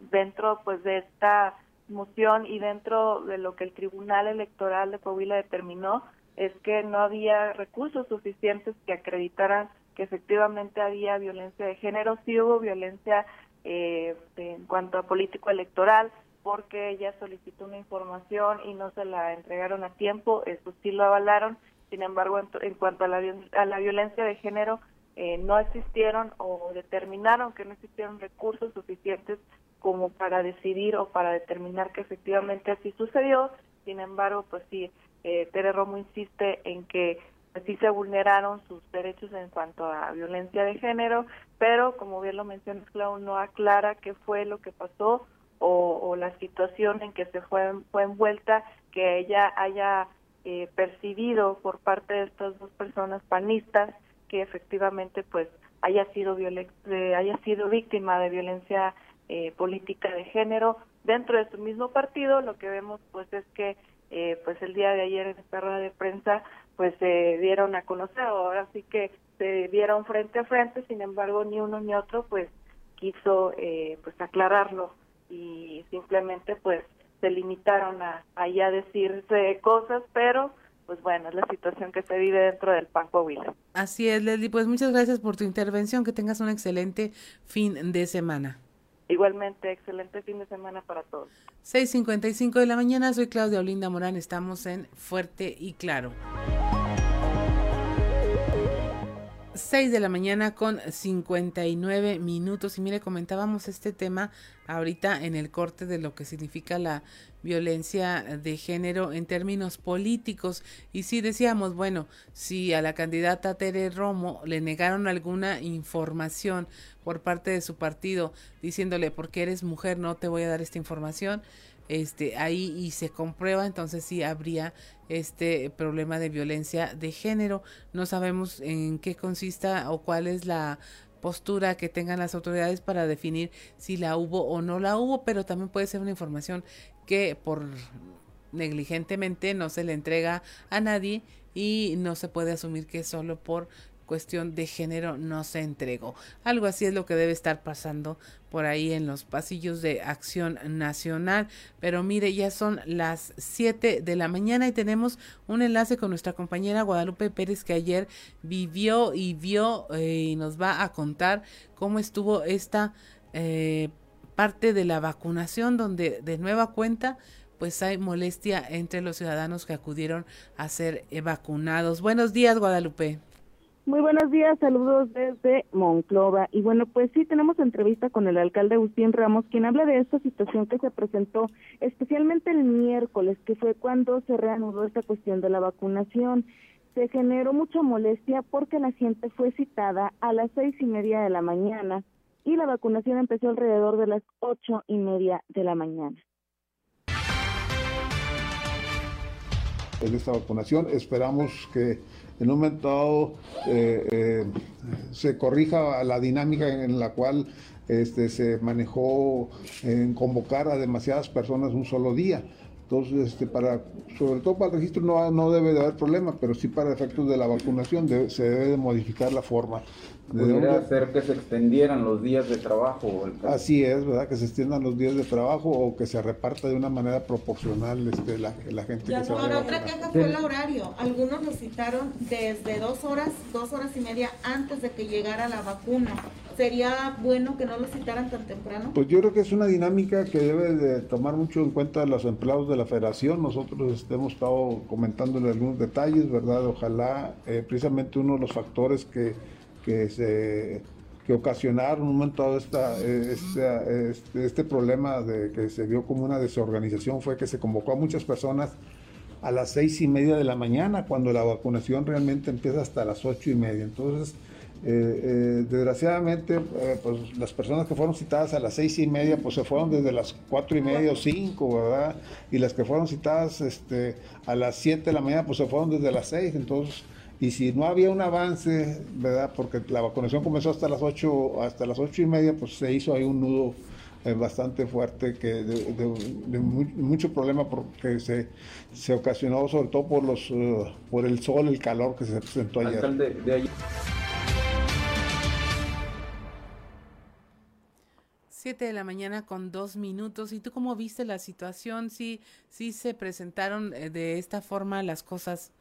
dentro pues de esta moción y dentro de lo que el Tribunal Electoral de Coahuila determinó es que no había recursos suficientes que acreditaran que efectivamente había violencia de género, sí hubo violencia eh, en cuanto a político electoral, porque ella solicitó una información y no se la entregaron a tiempo, eso sí lo avalaron, sin embargo, en, cuanto a la, a la violencia de género, eh, no existieron o determinaron que no existieron recursos suficientes como para decidir o para determinar que efectivamente así sucedió. Sin embargo, pues sí, eh, Tere Romo insiste en que sí se vulneraron sus derechos en cuanto a violencia de género, pero como bien lo mencionas, Clau, no aclara qué fue lo que pasó o, la situación en que se fue, fue envuelta, que ella haya eh, percibido por parte de estas dos personas panistas que efectivamente pues haya sido eh, haya sido víctima de violencia eh, política de género dentro de su mismo partido. Lo que vemos pues es que eh, pues el día de ayer en esta rueda de prensa pues se dieron a conocer ahora sí que se vieron frente a frente sin embargo ni uno ni otro pues quiso eh, pues aclararlo y simplemente pues se limitaron a, a ya decirse cosas pero pues bueno, es la situación que se vive dentro del PAN Coahuila. Así es, Leslie. Pues muchas gracias por tu intervención. Que tengas un excelente fin de semana. Igualmente, excelente fin de semana para todos. 6.55 de la mañana, soy Claudia Olinda Morán, estamos en Fuerte y Claro. 6 de la mañana con 59 minutos y mire, comentábamos este tema ahorita en el corte de lo que significa la violencia de género en términos políticos. Y si decíamos, bueno, si a la candidata Tere Romo le negaron alguna información, por parte de su partido diciéndole porque eres mujer no te voy a dar esta información este ahí y se comprueba entonces sí habría este problema de violencia de género. No sabemos en qué consista o cuál es la postura que tengan las autoridades para definir si la hubo o no la hubo pero también puede ser una información que por negligentemente no se le entrega a nadie y no se puede asumir que solo por cuestión de género no se entregó. Algo así es lo que debe estar pasando por ahí en los pasillos de Acción Nacional. Pero mire, ya son las 7 de la mañana y tenemos un enlace con nuestra compañera Guadalupe Pérez que ayer vivió y vio eh, y nos va a contar cómo estuvo esta eh, parte de la vacunación donde de nueva cuenta pues hay molestia entre los ciudadanos que acudieron a ser eh, vacunados. Buenos días, Guadalupe. Muy buenos días, saludos desde Monclova. Y bueno, pues sí, tenemos entrevista con el alcalde Agustín Ramos, quien habla de esta situación que se presentó especialmente el miércoles, que fue cuando se reanudó esta cuestión de la vacunación. Se generó mucha molestia porque la gente fue citada a las seis y media de la mañana y la vacunación empezó alrededor de las ocho y media de la mañana. En esta vacunación esperamos que en un momento dado eh, eh, se corrija la dinámica en la cual este, se manejó en convocar a demasiadas personas un solo día. Entonces, este, para, sobre todo para el registro no, no debe de haber problema, pero sí para efectos de la vacunación se debe de modificar la forma. ¿Pudiera hacer que se extendieran los días de trabajo? Así es, ¿verdad? Que se extiendan los días de trabajo o que se reparta de una manera proporcional este, la, gente ya, que se Ahora, otra queja fue el horario. Algunos lo citaron desde dos horas, dos horas y media antes de que llegara la vacuna. ¿Sería bueno que no lo citaran tan temprano? Pues yo creo que es una dinámica que debe de tomar mucho en cuenta los empleados de la federación. Nosotros hemos estado comentándole algunos detalles, ¿verdad? Ojalá eh, precisamente uno de los factores que que se que ocasionaron un momento dado esta, este, este, problema de que se vio como una desorganización fue que se convocó a muchas personas a las seis y media de la mañana, cuando la vacunación realmente empieza hasta las ocho y media. Entonces, eh, eh, desgraciadamente, eh, pues las personas que fueron citadas a las seis y media, pues se fueron desde las cuatro y media o cinco, ¿verdad? Y las que fueron citadas este, a las siete de la mañana, pues se fueron desde las seis. Entonces, y si no había un avance, ¿verdad? Porque la vacunación comenzó hasta las 8, hasta las ocho y media, pues se hizo ahí un nudo eh, bastante fuerte que de, mucho problema porque se, se ocasionó sobre todo por los uh, por el sol, el calor que se presentó ayer. Siete de la mañana con dos minutos. ¿Y tú cómo viste la situación? ¿Sí, sí se presentaron eh, de esta forma las cosas?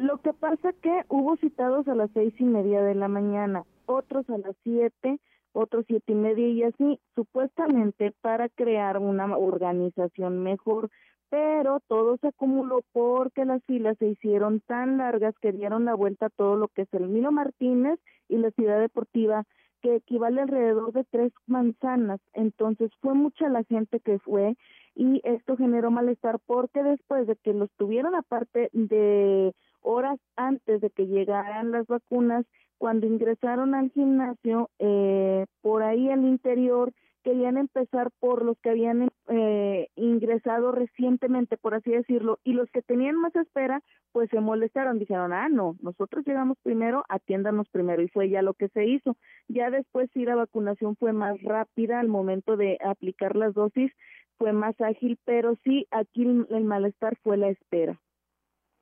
Lo que pasa que hubo citados a las seis y media de la mañana, otros a las siete, otros siete y media y así, supuestamente para crear una organización mejor, pero todo se acumuló porque las filas se hicieron tan largas que dieron la vuelta a todo lo que es el Milo Martínez y la ciudad deportiva que equivale alrededor de tres manzanas. Entonces fue mucha la gente que fue y esto generó malestar porque después de que los tuvieron aparte de horas antes de que llegaran las vacunas, cuando ingresaron al gimnasio, eh, por ahí al interior, querían empezar por los que habían eh, ingresado recientemente, por así decirlo, y los que tenían más espera, pues se molestaron, dijeron, ah, no, nosotros llegamos primero, atiéndanos primero, y fue ya lo que se hizo. Ya después sí la vacunación fue más rápida al momento de aplicar las dosis, fue más ágil, pero sí aquí el malestar fue la espera.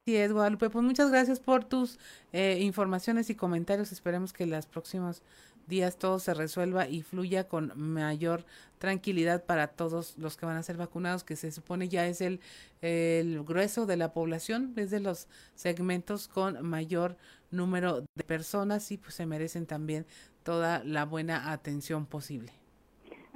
Sí, es Guadalupe. Pues muchas gracias por tus eh, informaciones y comentarios. Esperemos que los próximos días todo se resuelva y fluya con mayor tranquilidad para todos los que van a ser vacunados, que se supone ya es el, el grueso de la población, es de los segmentos con mayor número de personas y pues se merecen también toda la buena atención posible.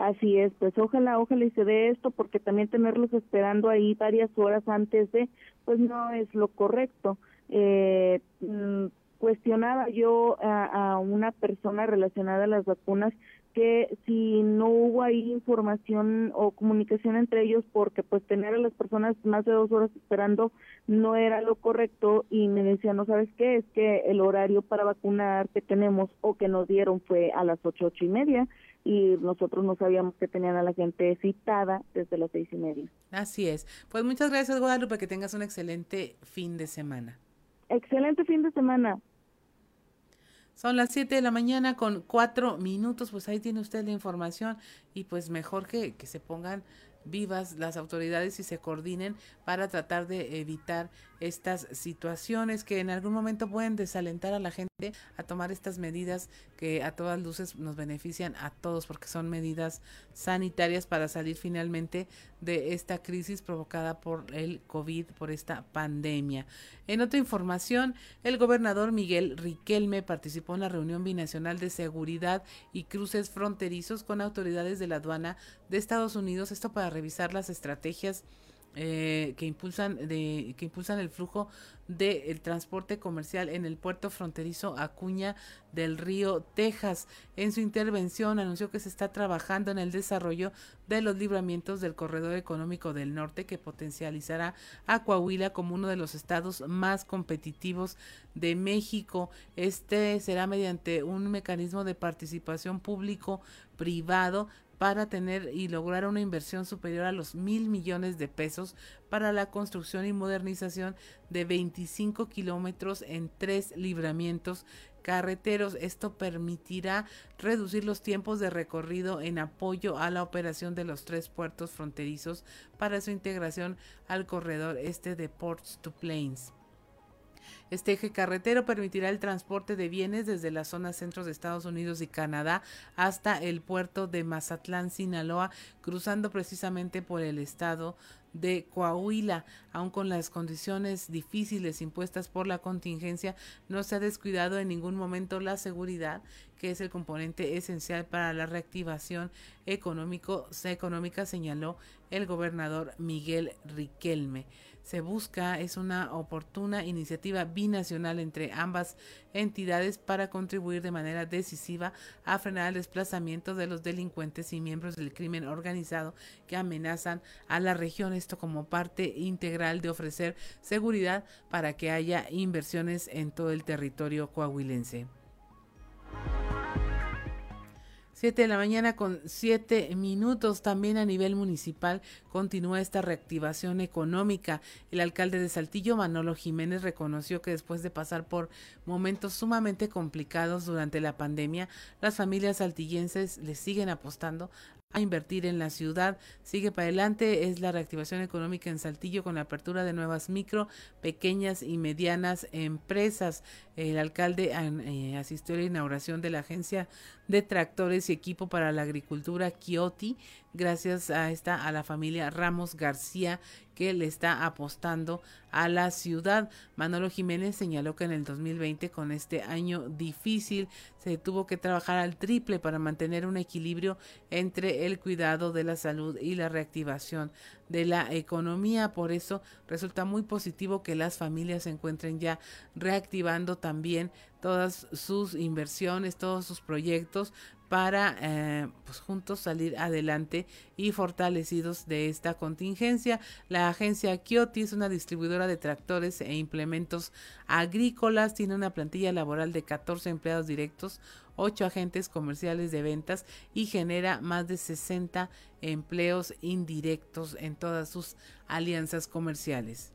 Así es, pues ojalá, ojalá y se dé esto, porque también tenerlos esperando ahí varias horas antes de, pues no es lo correcto. Eh, mm, cuestionaba yo a, una persona relacionada a las vacunas que si no hubo ahí información o comunicación entre ellos porque pues tener a las personas más de dos horas esperando no era lo correcto y me decían, no sabes qué, es que el horario para vacunar que tenemos o que nos dieron fue a las ocho, ocho y media y nosotros no sabíamos que tenían a la gente citada desde las seis y media. Así es. Pues muchas gracias Guadalupe, que tengas un excelente fin de semana. Excelente fin de semana. Son las 7 de la mañana con cuatro minutos, pues ahí tiene usted la información y pues mejor que, que se pongan vivas las autoridades y se coordinen para tratar de evitar estas situaciones que en algún momento pueden desalentar a la gente a tomar estas medidas que a todas luces nos benefician a todos porque son medidas sanitarias para salir finalmente de esta crisis provocada por el COVID, por esta pandemia. En otra información, el gobernador Miguel Riquelme participó en la reunión binacional de seguridad y cruces fronterizos con autoridades de la aduana de Estados Unidos, esto para revisar las estrategias eh, que impulsan de que impulsan el flujo del transporte comercial en el puerto fronterizo Acuña del Río, Texas. En su intervención anunció que se está trabajando en el desarrollo de los libramientos del corredor económico del norte que potencializará a Coahuila como uno de los estados más competitivos de México. Este será mediante un mecanismo de participación público privado para tener y lograr una inversión superior a los mil millones de pesos para la construcción y modernización de 25 kilómetros en tres libramientos carreteros. Esto permitirá reducir los tiempos de recorrido en apoyo a la operación de los tres puertos fronterizos para su integración al corredor este de Ports to Plains. Este eje carretero permitirá el transporte de bienes desde la zona centro de Estados Unidos y Canadá hasta el puerto de Mazatlán, Sinaloa, cruzando precisamente por el estado de Coahuila. Aun con las condiciones difíciles impuestas por la contingencia, no se ha descuidado en ningún momento la seguridad, que es el componente esencial para la reactivación económica, señaló el gobernador Miguel Riquelme se busca es una oportuna iniciativa binacional entre ambas entidades para contribuir de manera decisiva a frenar el desplazamiento de los delincuentes y miembros del crimen organizado que amenazan a la región. Esto como parte integral de ofrecer seguridad para que haya inversiones en todo el territorio coahuilense. 7 de la mañana con 7 minutos. También a nivel municipal continúa esta reactivación económica. El alcalde de Saltillo, Manolo Jiménez, reconoció que después de pasar por momentos sumamente complicados durante la pandemia, las familias saltillenses le siguen apostando a invertir en la ciudad. Sigue para adelante, es la reactivación económica en Saltillo con la apertura de nuevas micro, pequeñas y medianas empresas. El alcalde eh, asistió a la inauguración de la agencia de tractores y equipo para la agricultura Kioti, gracias a esta a la familia Ramos García le está apostando a la ciudad. Manolo Jiménez señaló que en el 2020 con este año difícil se tuvo que trabajar al triple para mantener un equilibrio entre el cuidado de la salud y la reactivación de la economía. Por eso resulta muy positivo que las familias se encuentren ya reactivando también todas sus inversiones, todos sus proyectos para eh, pues juntos salir adelante y fortalecidos de esta contingencia. La agencia Kioti es una distribuidora de tractores e implementos agrícolas, tiene una plantilla laboral de 14 empleados directos, 8 agentes comerciales de ventas y genera más de 60 empleos indirectos en todas sus alianzas comerciales.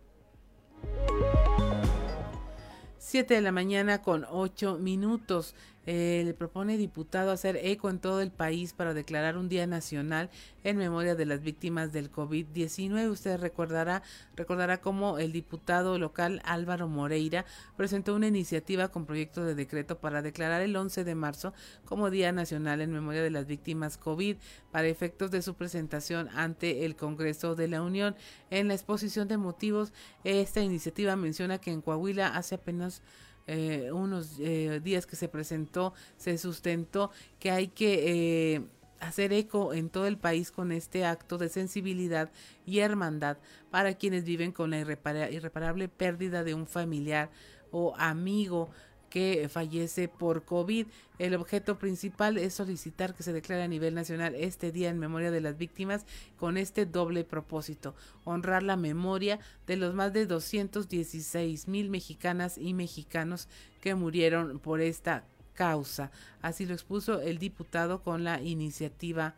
7 de la mañana con 8 minutos. Eh, le propone diputado hacer eco en todo el país para declarar un día nacional en memoria de las víctimas del COVID-19. Usted recordará, recordará cómo el diputado local Álvaro Moreira presentó una iniciativa con proyecto de decreto para declarar el 11 de marzo como Día Nacional en memoria de las víctimas COVID para efectos de su presentación ante el Congreso de la Unión. En la exposición de motivos, esta iniciativa menciona que en Coahuila hace apenas eh, unos eh, días que se presentó, se sustentó que hay que eh, hacer eco en todo el país con este acto de sensibilidad y hermandad para quienes viven con la irreparable pérdida de un familiar o amigo fallece por COVID. El objeto principal es solicitar que se declare a nivel nacional este día en memoria de las víctimas con este doble propósito, honrar la memoria de los más de 216 mil mexicanas y mexicanos que murieron por esta causa. Así lo expuso el diputado con la iniciativa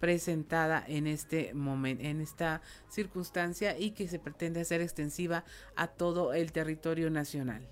presentada en este momento, en esta circunstancia y que se pretende hacer extensiva a todo el territorio nacional.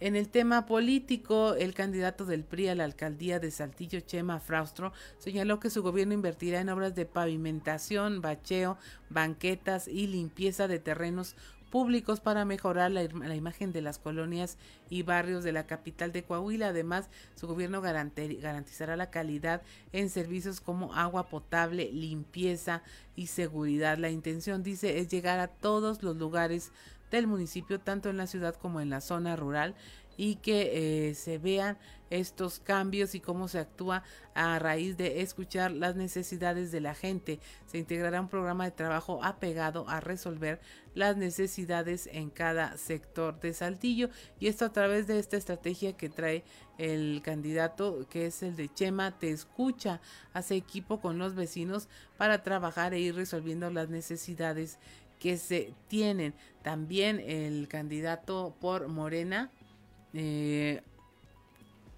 En el tema político, el candidato del PRI a la alcaldía de Saltillo, Chema Fraustro, señaló que su gobierno invertirá en obras de pavimentación, bacheo, banquetas y limpieza de terrenos públicos para mejorar la, la, imagen de las colonias y barrios de la capital de Coahuila. Además, su gobierno garantizará la calidad en servicios como agua potable, limpieza y seguridad. La intención, dice, es llegar a todos los lugares del municipio, tanto en la ciudad como en la zona rural, y que eh, se vean estos cambios y cómo se actúa a raíz de escuchar las necesidades de la gente. Se integrará un programa de trabajo apegado a resolver las necesidades en cada sector de Saltillo y esto a través de esta estrategia que trae el candidato que es el de Chema Te Escucha, hace equipo con los vecinos para trabajar e ir resolviendo las necesidades que se tienen. También el candidato por Morena, eh,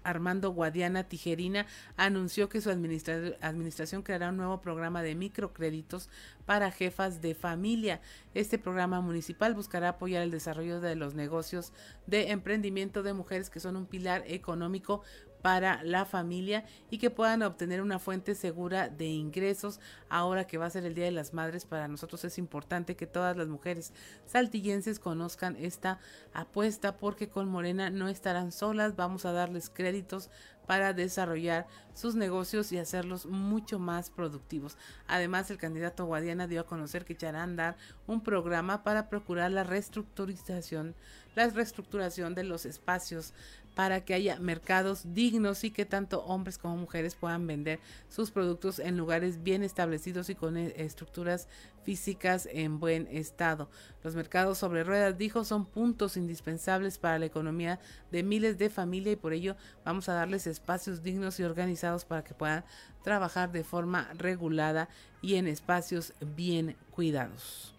Armando Guadiana Tijerina anunció que su administración creará un nuevo programa de microcréditos para jefas de familia. Este programa municipal buscará apoyar el desarrollo de los negocios de emprendimiento de mujeres que son un pilar económico para la familia y que puedan obtener una fuente segura de ingresos ahora que va a ser el Día de las Madres. Para nosotros es importante que todas las mujeres saltillenses conozcan esta apuesta porque con Morena no estarán solas, vamos a darles créditos para desarrollar sus negocios y hacerlos mucho más productivos. Además, el candidato Guadiana dio a conocer que echará a andar un programa para procurar la reestructurización, la reestructuración de los espacios para que haya mercados dignos y que tanto hombres como mujeres puedan vender sus productos en lugares bien establecidos y con eh, estructuras físicas en buen estado. Los mercados sobre ruedas, dijo, son puntos indispensables para la economía de miles de familias y por ello vamos a darles espacios dignos y organizados para que puedan trabajar de forma regulada y en espacios bien cuidados.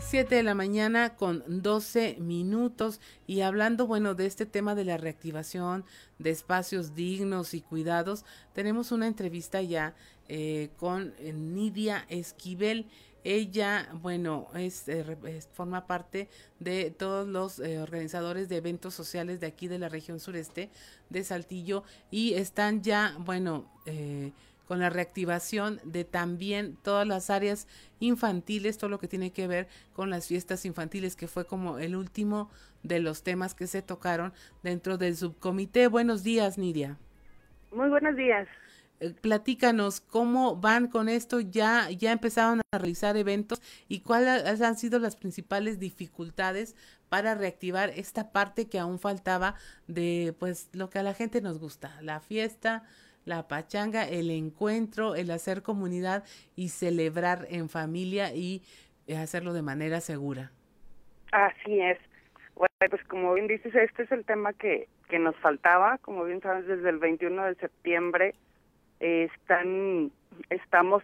7 de la mañana con 12 minutos y hablando, bueno, de este tema de la reactivación de espacios dignos y cuidados, tenemos una entrevista ya eh, con Nidia Esquivel. Ella, bueno, es, eh, forma parte de todos los eh, organizadores de eventos sociales de aquí de la región sureste de Saltillo y están ya, bueno, eh, con la reactivación de también todas las áreas infantiles, todo lo que tiene que ver con las fiestas infantiles, que fue como el último de los temas que se tocaron dentro del subcomité. Buenos días, Nidia. Muy buenos días. Eh, platícanos cómo van con esto, ya, ya empezaron a realizar eventos y cuáles han sido las principales dificultades para reactivar esta parte que aún faltaba de pues lo que a la gente nos gusta, la fiesta, la pachanga, el encuentro, el hacer comunidad y celebrar en familia y eh, hacerlo de manera segura. Así es. Bueno, pues como bien dices, este es el tema que, que nos faltaba. Como bien sabes, desde el 21 de septiembre eh, están, estamos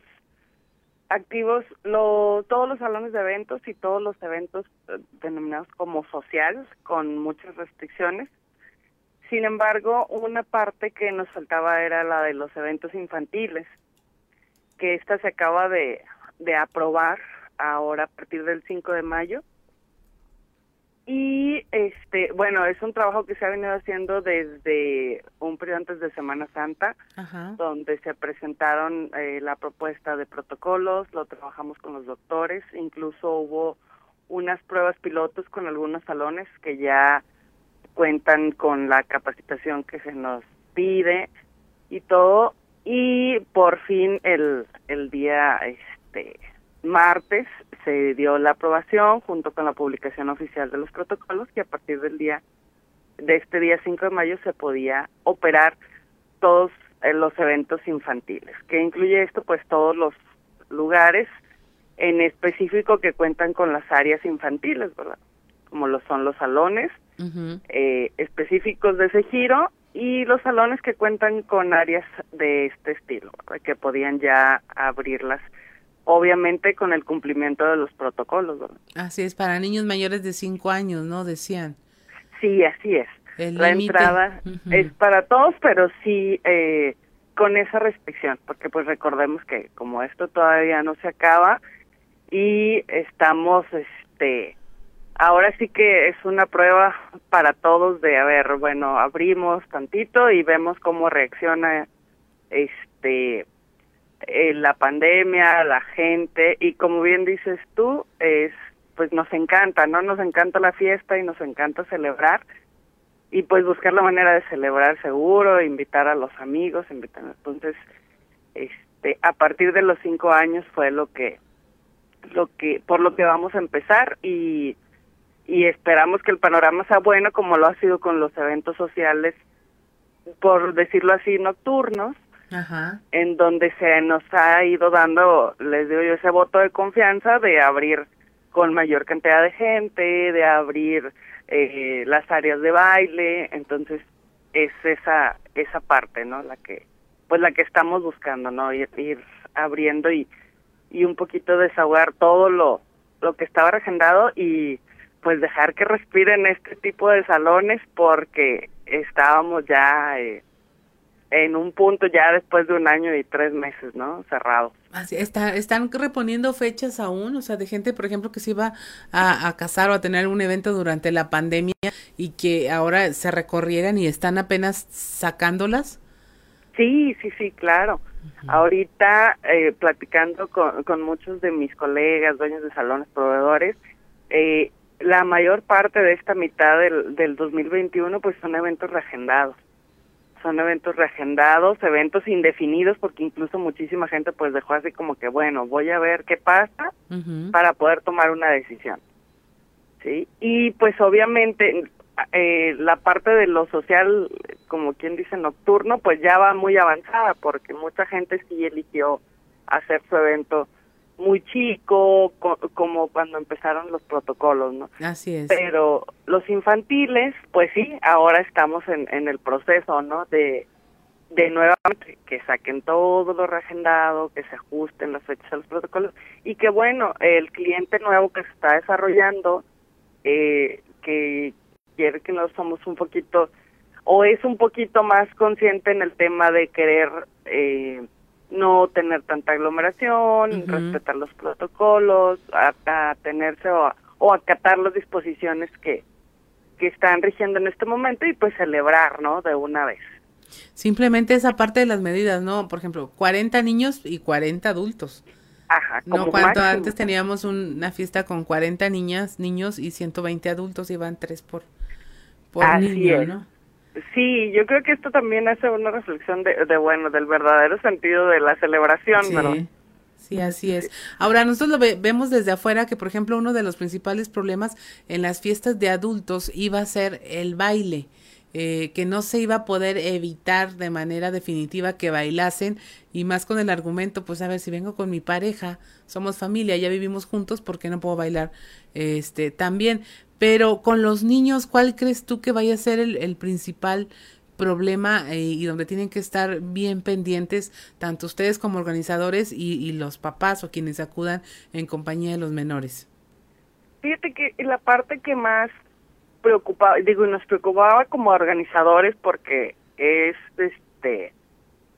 activos lo, todos los salones de eventos y todos los eventos eh, denominados como sociales, con muchas restricciones. Sin embargo, una parte que nos faltaba era la de los eventos infantiles, que esta se acaba de, de aprobar ahora a partir del 5 de mayo. Y este, bueno, es un trabajo que se ha venido haciendo desde un periodo antes de Semana Santa, donde se presentaron eh, la propuesta de protocolos, lo trabajamos con los doctores, incluso hubo unas pruebas pilotos con algunos salones que ya cuentan con la capacitación que se nos pide y todo y por fin el el día este martes se dio la aprobación junto con la publicación oficial de los protocolos que a partir del día de este día 5 de mayo se podía operar todos eh, los eventos infantiles. que incluye esto? Pues todos los lugares en específico que cuentan con las áreas infantiles, ¿verdad? Como lo son los salones eh, específicos de ese giro y los salones que cuentan con áreas de este estilo, que podían ya abrirlas, obviamente con el cumplimiento de los protocolos. Así es, para niños mayores de 5 años, ¿no? Decían. Sí, así es. la entrada es para todos, pero sí eh, con esa restricción, porque pues recordemos que como esto todavía no se acaba y estamos, este, ahora sí que es una prueba para todos de, a ver, bueno, abrimos tantito y vemos cómo reacciona este eh, la pandemia, la gente y como bien dices tú, es pues nos encanta, ¿no? Nos encanta la fiesta y nos encanta celebrar y pues buscar la manera de celebrar seguro, invitar a los amigos, invitar entonces este a partir de los cinco años fue lo que lo que por lo que vamos a empezar y y esperamos que el panorama sea bueno como lo ha sido con los eventos sociales, por decirlo así, nocturnos, en donde se nos ha ido dando, les digo yo, ese voto de confianza de abrir con mayor cantidad de gente, de abrir eh, las áreas de baile, entonces es esa esa parte, ¿no? La que pues la que estamos buscando, ¿no? Ir, ir abriendo y y un poquito desahogar todo lo lo que estaba regendado y pues dejar que respiren este tipo de salones porque estábamos ya eh, en un punto ya después de un año y tres meses, ¿no? Cerrado. Así, está, están reponiendo fechas aún, o sea, de gente, por ejemplo, que se iba a, casar o a tener un evento durante la pandemia y que ahora se recorrieran y están apenas sacándolas. Sí, sí, sí, claro. Ahorita, eh, platicando con, con muchos de mis colegas, dueños de salones, proveedores, eh, la mayor parte de esta mitad del, del 2021 pues son eventos reagendados. Son eventos reagendados, eventos indefinidos, porque incluso muchísima gente pues dejó así como que, bueno, voy a ver qué pasa para poder tomar una decisión. ¿Sí? Y pues obviamente eh, la parte de lo social, como quien dice nocturno, pues ya va muy avanzada, porque mucha gente sí eligió hacer su evento muy chico, como cuando empezaron los protocolos, ¿no? Así es. Pero los infantiles, pues sí, ahora estamos en, en el proceso, ¿no? De, de nuevamente que saquen todo lo reagendado, que se ajusten las fechas a los protocolos y que bueno, el cliente nuevo que se está desarrollando, eh, que quiere que nos somos un poquito, o es un poquito más consciente en el tema de querer eh, no tener tanta aglomeración, respetar los protocolos, atenerse o, o acatar las disposiciones que, que están rigiendo en este momento y pues celebrar, ¿no? De una vez. Simplemente esa parte de las medidas, ¿no? Por ejemplo, 40 niños y 40 adultos. Ajá, no cuando antes teníamos una fiesta con 40 niñas, niños y 120 adultos, iban tres por, por niño, ¿no? Sí, yo creo que esto también hace una reflexión de, de bueno, del verdadero sentido de la celebración, sí. Sí, así es. Ahora, nosotros lo vemos desde afuera que, por ejemplo, uno de los principales problemas en las fiestas de adultos iba a ser el baile. Eh, que no se iba a poder evitar de manera definitiva que bailasen y más con el argumento, pues a ver, si vengo con mi pareja, somos familia, ya vivimos juntos, ¿por qué no puedo bailar este también? Pero con los niños, ¿cuál crees tú que vaya a ser el, principal problema eh, y donde tienen que estar bien pendientes tanto ustedes como organizadores y, los papás o quienes acudan en compañía de los menores? Fíjate que la parte que más preocupaba, digo, nos preocupaba como organizadores porque es este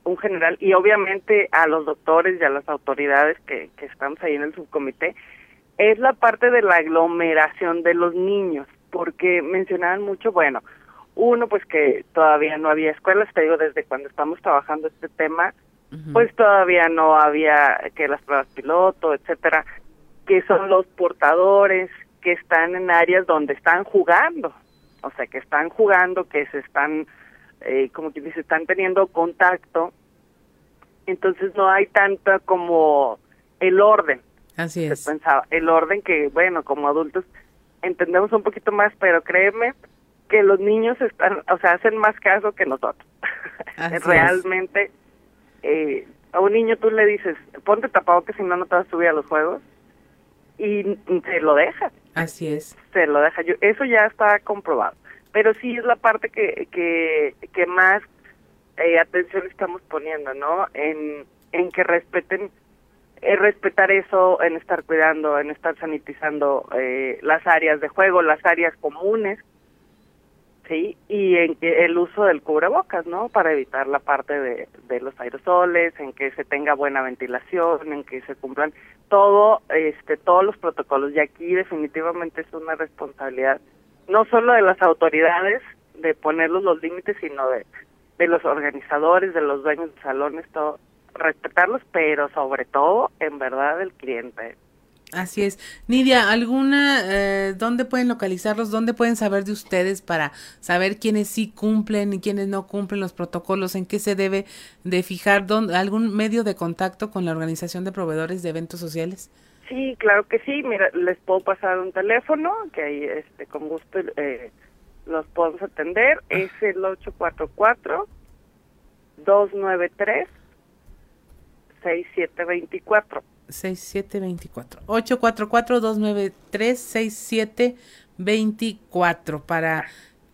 un general y obviamente a los doctores y a las autoridades que, que estamos ahí en el subcomité, es la parte de la aglomeración de los niños, porque mencionaban mucho, bueno, uno pues que todavía no había escuelas, te digo desde cuando estamos trabajando este tema, pues todavía no había que las pruebas piloto, etcétera, que son los portadores que están en áreas donde están jugando, o sea, que están jugando, que se están, eh, como que dice, están teniendo contacto, entonces no hay tanta como el orden, Así es. pensaba. El orden que, bueno, como adultos entendemos un poquito más, pero créeme que los niños están, o sea, hacen más caso que nosotros. Realmente, eh, a un niño tú le dices, ponte tapado que si no, no te vas a subir a los juegos y se lo dejas. Así es. Se lo deja yo. Eso ya está comprobado. Pero sí es la parte que, que, que más eh, atención estamos poniendo, ¿no? En, en que respeten, eh, respetar eso, en estar cuidando, en estar sanitizando eh, las áreas de juego, las áreas comunes, ¿sí? Y en que el uso del cubrebocas, ¿no? Para evitar la parte de, de los aerosoles, en que se tenga buena ventilación, en que se cumplan todo, este, todos los protocolos. Y aquí definitivamente es una responsabilidad no solo de las autoridades de ponerlos los límites, sino de, de los organizadores, de los dueños de salones, todo, respetarlos, pero sobre todo, en verdad, el cliente. Así es. Nidia, ¿alguna, eh, dónde pueden localizarlos? ¿Dónde pueden saber de ustedes para saber quiénes sí cumplen y quiénes no cumplen los protocolos? ¿En qué se debe de fijar? ¿Dónde, ¿Algún medio de contacto con la Organización de Proveedores de Eventos Sociales? Sí, claro que sí. Mira, les puedo pasar un teléfono que ahí este, con gusto eh, los podemos atender. Es el 844 293 6724. 6724. 844-293-6724 para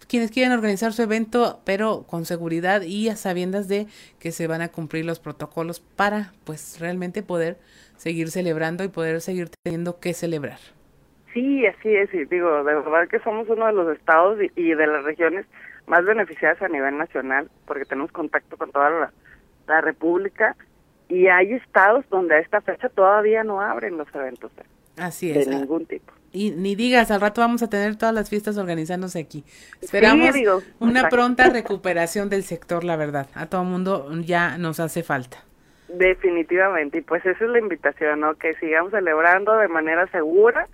quienes quieren organizar su evento, pero con seguridad y a sabiendas de que se van a cumplir los protocolos para, pues, realmente poder seguir celebrando y poder seguir teniendo que celebrar. Sí, así es, y digo, de verdad que somos uno de los estados y, de las regiones más beneficiadas a nivel nacional, porque tenemos contacto con toda la, la República y hay estados donde a esta fecha todavía no abren los eventos. Así es. De ningún tipo. Y ni digas, al rato vamos a tener todas las fiestas organizándose aquí. Esperamos una pronta recuperación del sector, la verdad. A todo mundo ya nos hace falta. Definitivamente, y pues esa es la invitación, ¿no? Que sigamos celebrando de manera segura,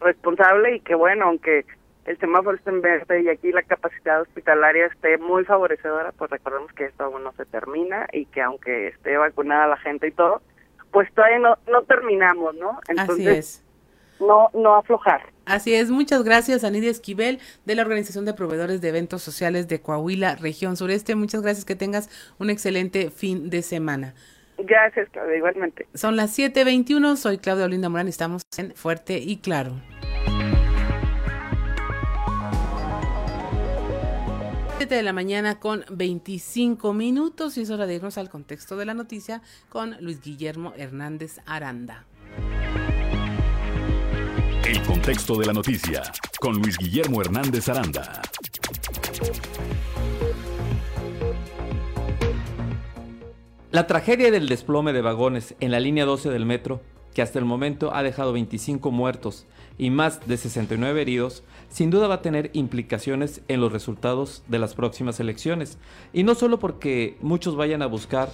responsable y que bueno, aunque el semáforo está en verde y aquí la capacidad hospitalaria esté muy favorecedora, pues recordemos que esto aún no se termina y que aunque esté vacunada la gente y todo, pues todavía no, no terminamos, ¿no? Entonces, Así es. No, no aflojar. Así es, muchas gracias a Nidia Esquivel de la Organización de Proveedores de Eventos Sociales de Coahuila, región sureste. Muchas gracias, que tengas un excelente fin de semana. Gracias, Claudia, igualmente. Son las 7.21, soy Claudia Olinda Morán, estamos en Fuerte y Claro. 7 de la mañana con 25 minutos y es hora de irnos al contexto de la noticia con Luis Guillermo Hernández Aranda. El contexto de la noticia con Luis Guillermo Hernández Aranda. La tragedia del desplome de vagones en la línea 12 del metro, que hasta el momento ha dejado 25 muertos y más de 69 heridos, sin duda va a tener implicaciones en los resultados de las próximas elecciones. Y no solo porque muchos vayan a buscar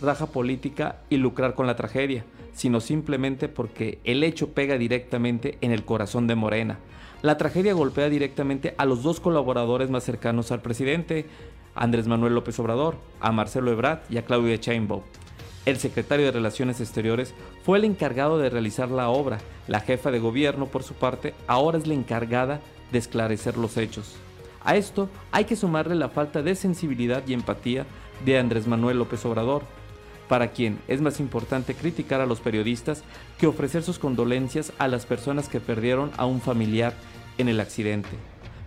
raja política y lucrar con la tragedia, sino simplemente porque el hecho pega directamente en el corazón de Morena. La tragedia golpea directamente a los dos colaboradores más cercanos al presidente, Andrés Manuel López Obrador, a Marcelo Ebrard y a Claudia Sheinbaum. El secretario de Relaciones Exteriores fue el encargado de realizar la obra. La jefa de gobierno, por su parte, ahora es la encargada de esclarecer los hechos. A esto hay que sumarle la falta de sensibilidad y empatía de Andrés Manuel López Obrador, para quien es más importante criticar a los periodistas que ofrecer sus condolencias a las personas que perdieron a un familiar en el accidente.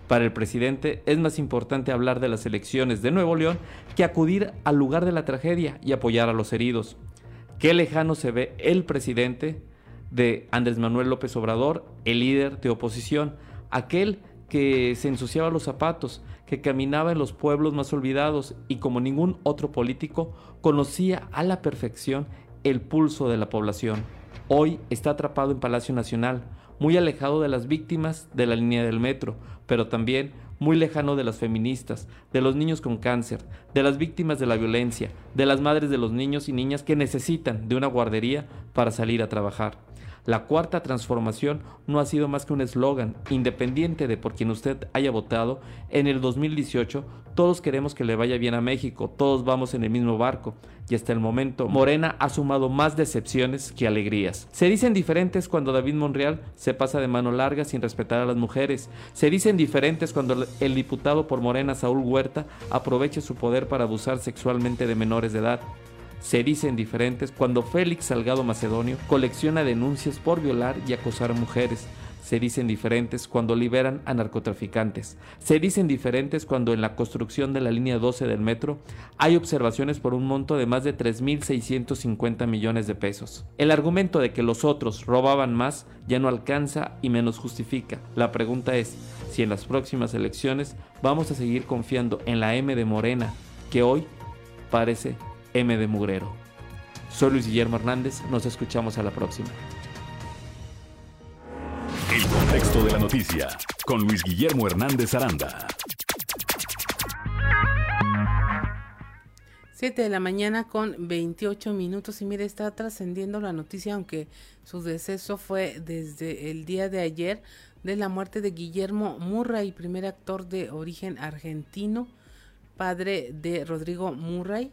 Para el presidente es más importante hablar de las elecciones de Nuevo León que acudir al lugar de la tragedia y apoyar a los heridos. Qué lejano se ve el presidente de Andrés Manuel López Obrador, el líder de oposición, aquel que se ensuciaba los zapatos, que caminaba en los pueblos más olvidados y como ningún otro político conocía a la perfección el pulso de la población. Hoy está atrapado en Palacio Nacional, muy alejado de las víctimas de la línea del metro, pero también muy lejano de las feministas, de los niños con cáncer, de las víctimas de la violencia, de las madres de los niños y niñas que necesitan de una guardería para salir a trabajar. La cuarta transformación no ha sido más que un eslogan, independiente de por quien usted haya votado. En el 2018 todos queremos que le vaya bien a México, todos vamos en el mismo barco y hasta el momento Morena ha sumado más decepciones que alegrías. Se dicen diferentes cuando David Monreal se pasa de mano larga sin respetar a las mujeres. Se dicen diferentes cuando el diputado por Morena Saúl Huerta aprovecha su poder para abusar sexualmente de menores de edad se dicen diferentes cuando Félix Salgado Macedonio colecciona denuncias por violar y acosar mujeres. Se dicen diferentes cuando liberan a narcotraficantes. Se dicen diferentes cuando en la construcción de la línea 12 del metro hay observaciones por un monto de más de 3.650 millones de pesos. El argumento de que los otros robaban más ya no alcanza y menos justifica. La pregunta es si en las próximas elecciones vamos a seguir confiando en la M de Morena, que hoy parece M de Mugrero. Soy Luis Guillermo Hernández, nos escuchamos a la próxima. El contexto de la noticia con Luis Guillermo Hernández Aranda. 7 de la mañana con 28 minutos y mire, está trascendiendo la noticia, aunque su deceso fue desde el día de ayer, de la muerte de Guillermo Murray, primer actor de origen argentino, padre de Rodrigo Murray.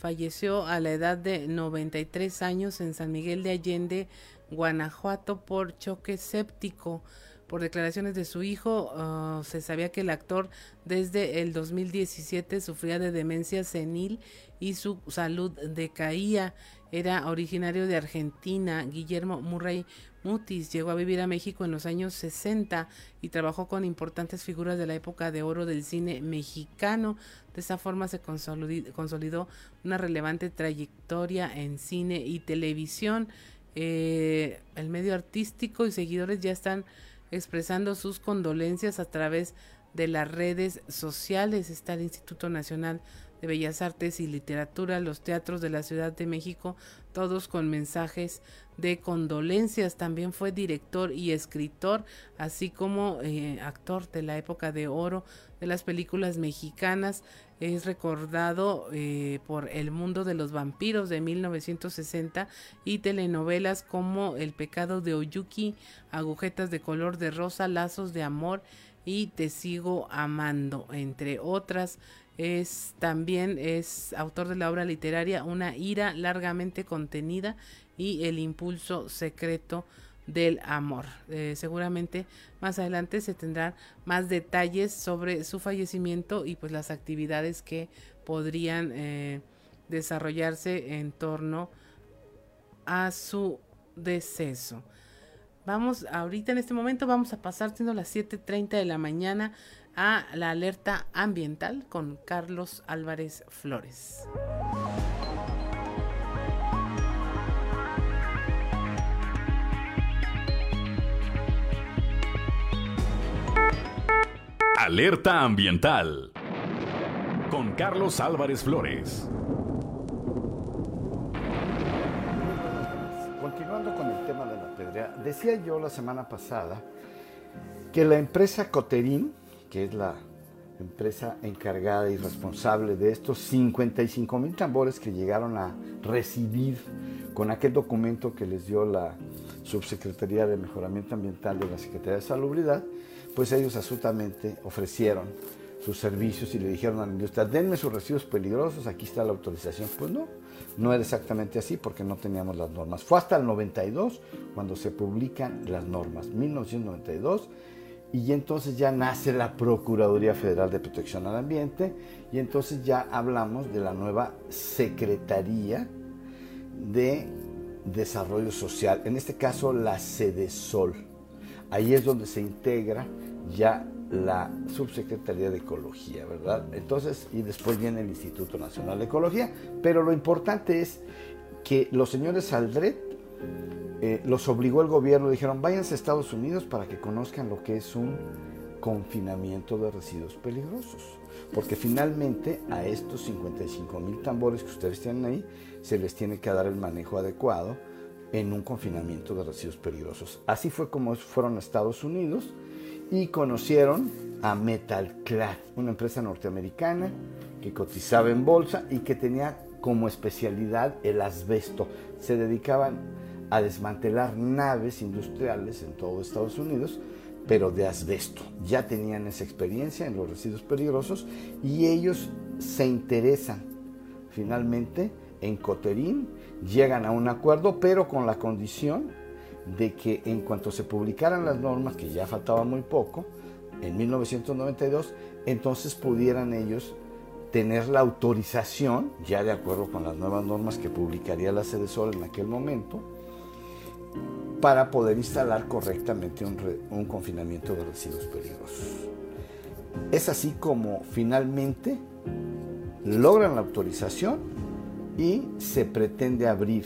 Falleció a la edad de 93 años en San Miguel de Allende, Guanajuato, por choque séptico. Por declaraciones de su hijo, ah, se sabía que el actor desde el 2017 sufría de demencia senil y su salud decaía. Era originario de Argentina. Guillermo Murray Mutis llegó a vivir a México en los años 60 y trabajó con importantes figuras de la época de oro del cine mexicano. De esa forma se consolidó una relevante trayectoria en cine y televisión. Eh, el medio artístico y seguidores ya están expresando sus condolencias a través de las redes sociales. Está el Instituto Nacional de Bellas Artes y Literatura, los teatros de la Ciudad de México, todos con mensajes de condolencias. También fue director y escritor, así como eh, actor de la época de oro de las películas mexicanas. Es recordado eh, por El mundo de los vampiros de 1960 y telenovelas como El pecado de Oyuki, Agujetas de color de rosa, Lazos de amor y Te sigo amando, entre otras. Es también es autor de la obra literaria Una ira largamente contenida y El impulso secreto del amor. Eh, seguramente más adelante se tendrán más detalles sobre su fallecimiento y pues las actividades que podrían eh, desarrollarse en torno a su deceso. Vamos, ahorita en este momento vamos a pasar siendo las 7.30 de la mañana a la alerta ambiental con Carlos Álvarez Flores. Alerta ambiental con Carlos Álvarez Flores. Continuando con el tema de la pedrea, decía yo la semana pasada que la empresa Coterín que es la empresa encargada y responsable de estos 55 mil tambores que llegaron a recibir con aquel documento que les dio la Subsecretaría de Mejoramiento Ambiental de la Secretaría de Salubridad, pues ellos absolutamente ofrecieron sus servicios y le dijeron a la industria, denme sus residuos peligrosos, aquí está la autorización. Pues no, no era exactamente así porque no teníamos las normas. Fue hasta el 92 cuando se publican las normas, 1992 y entonces ya nace la Procuraduría Federal de Protección al Ambiente y entonces ya hablamos de la nueva Secretaría de Desarrollo Social, en este caso la Sol. Ahí es donde se integra ya la Subsecretaría de Ecología, ¿verdad? Entonces, y después viene el Instituto Nacional de Ecología, pero lo importante es que los señores Aldret eh, los obligó el gobierno, dijeron, váyanse a Estados Unidos para que conozcan lo que es un confinamiento de residuos peligrosos. Porque finalmente a estos 55 mil tambores que ustedes tienen ahí, se les tiene que dar el manejo adecuado en un confinamiento de residuos peligrosos. Así fue como fueron a Estados Unidos y conocieron a Metalclad, una empresa norteamericana que cotizaba en bolsa y que tenía como especialidad el asbesto. Se dedicaban a desmantelar naves industriales en todo Estados Unidos, pero de asbesto. Ya tenían esa experiencia en los residuos peligrosos y ellos se interesan finalmente en Coterín, llegan a un acuerdo, pero con la condición de que en cuanto se publicaran las normas, que ya faltaba muy poco, en 1992, entonces pudieran ellos tener la autorización, ya de acuerdo con las nuevas normas que publicaría la Sede Sol en aquel momento, para poder instalar correctamente un, confinamiento de residuos peligrosos. Es así como finalmente logran la autorización y se pretende abrir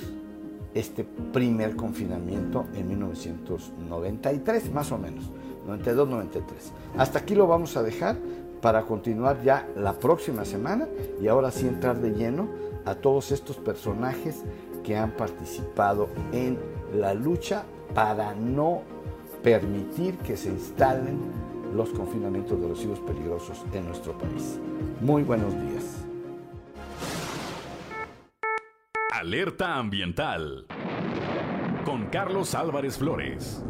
este primer confinamiento en 1993, más o menos, 92-93. Hasta aquí lo vamos a dejar para continuar ya la próxima semana y ahora sí entrar de lleno a todos estos personajes que han participado en la lucha para no permitir que se instalen los confinamientos de residuos peligrosos en nuestro país. Muy buenos días. Alerta ambiental con Carlos Álvarez Flores.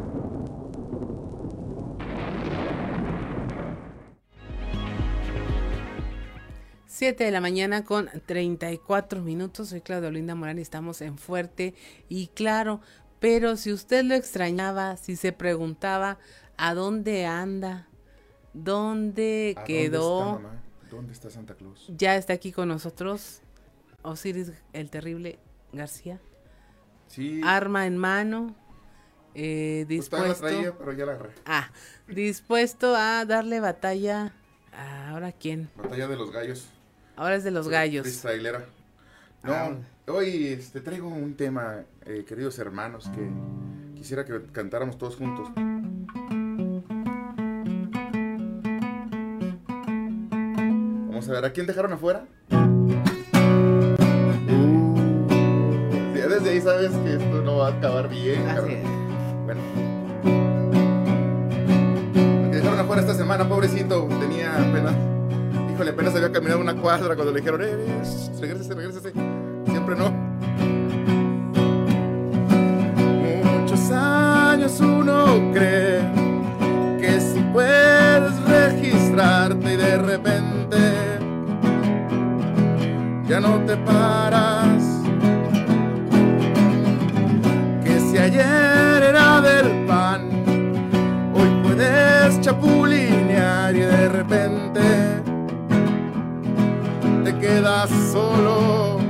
Siete de la mañana con 34 minutos. Soy Claudia Olinda Morán y estamos en Fuerte y Claro. Pero si usted lo extrañaba, si se preguntaba a dónde anda, dónde quedó. Dónde está, ¿Dónde está Santa Claus? Ya está aquí con nosotros Osiris el Terrible García. Sí. Arma en mano. Eh, dispuesto. Pues la traía, pero ya la agarré. Ah, dispuesto a darle batalla. A, ¿Ahora quién? Batalla de los gallos. Ahora es de los gallos. Freestylera. No, ah. hoy este, traigo un tema, eh, queridos hermanos, que quisiera que cantáramos todos juntos. Vamos a ver, ¿a quién dejaron afuera? desde ahí sabes que esto no va a acabar bien. Bueno. Me dejaron afuera esta semana, pobrecito, tenía apenas, híjole, apenas había caminado una cuadra cuando le dijeron, eh, regrésese, regrésese. Siempre no. Muchos años uno cree que si puedes registrarte y de repente ya no te paras ayer quedas solo.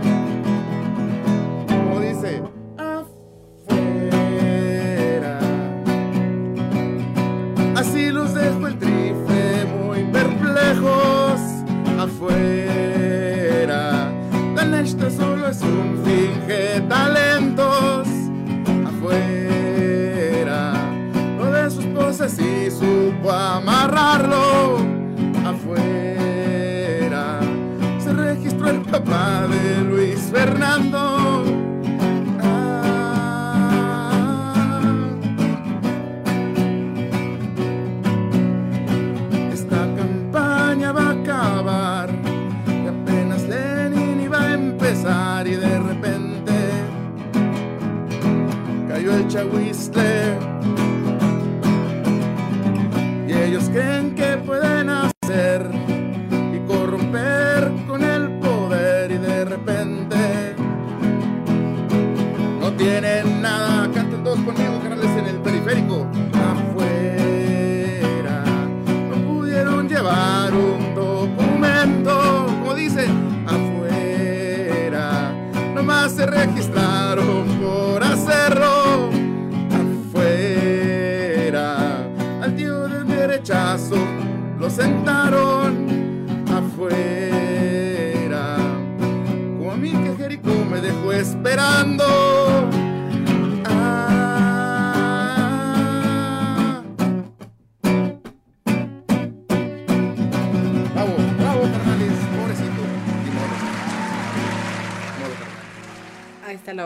El chahuistle.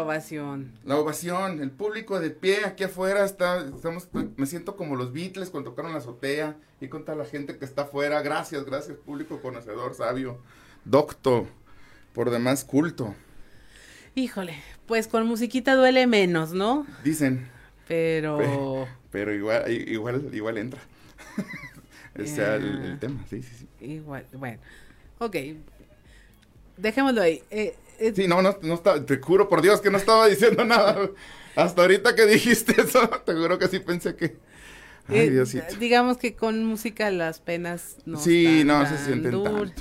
Ovación. La ovación, el público de pie aquí afuera está, estamos, me siento como los Beatles cuando tocaron la azotea y con toda la gente que está afuera. Gracias, gracias, público conocedor, sabio, docto, por demás culto. Híjole, pues con musiquita duele menos, ¿no? Dicen. Pero. Pero, igual, igual, igual entra. Ese el, el, tema, sí, sí, sí. Igual, bueno. Ok. Dejémoslo ahí. Eh, eh, sí, no, no, no estaba, te juro por Dios que no estaba diciendo nada. Hasta ahorita que dijiste eso, te juro que sí pensé que... Eh, digamos que con música las penas no Sí, no se sienten tanto.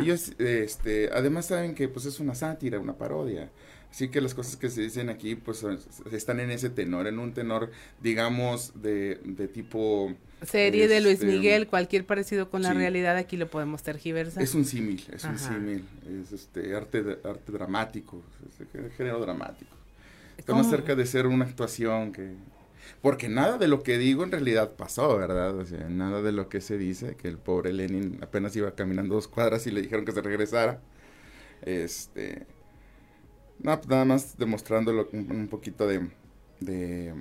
Ellos, este, además saben que pues es una sátira, una parodia. Así que las cosas que se dicen aquí, pues están en ese tenor, en un tenor, digamos, de, de tipo... Serie de Luis este, Miguel, cualquier parecido con la realidad aquí lo podemos tergiversar. Es un símil, es un símil, es este arte, arte dramático, es género dramático. Está más cerca de ser una actuación que... Porque nada de lo que digo en realidad pasó, ¿verdad? O sea, nada de lo que se dice, que el pobre Lenin apenas iba caminando dos cuadras y le dijeron que se regresara. Este no, pues nada más demostrándolo un, poquito de, de...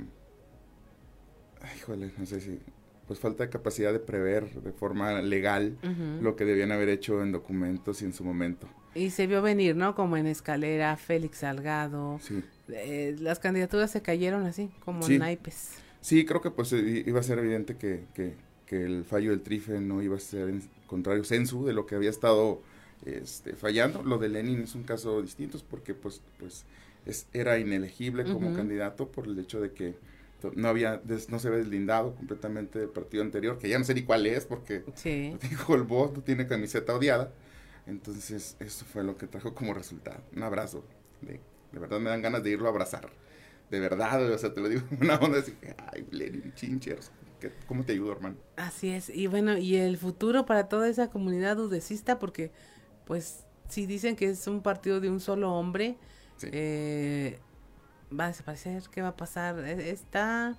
Híjole, no sé si... Pues falta de capacidad de prever de forma legal lo que debían haber hecho en documentos y en su momento. Y se vio venir, ¿no? Como en Escalera, Félix Salgado. Sí. Eh, las candidaturas se cayeron así, como naipes. Sí, creo que pues iba a ser evidente que, que, que el fallo del trife no iba a ser en contrario censu de lo que había estado este, fallando. Lo de Lenin es un caso distinto porque pues, pues es, era inelegible como candidato por el hecho de que no había no se había deslindado completamente del partido anterior, que ya no sé ni cuál es porque dijo el voto tiene camiseta odiada. Entonces, eso fue lo que trajo como resultado. Un abrazo. De, verdad me dan ganas de irlo a abrazar. De verdad, o sea, te lo digo una onda así, ay, Lenin, chinchers. ¿Cómo te ayudo, hermano? Así es. Y bueno, y el futuro para toda esa comunidad udecista, porque pues si dicen que es un partido de un solo hombre, eh, va a desaparecer, ¿qué va a pasar? E, está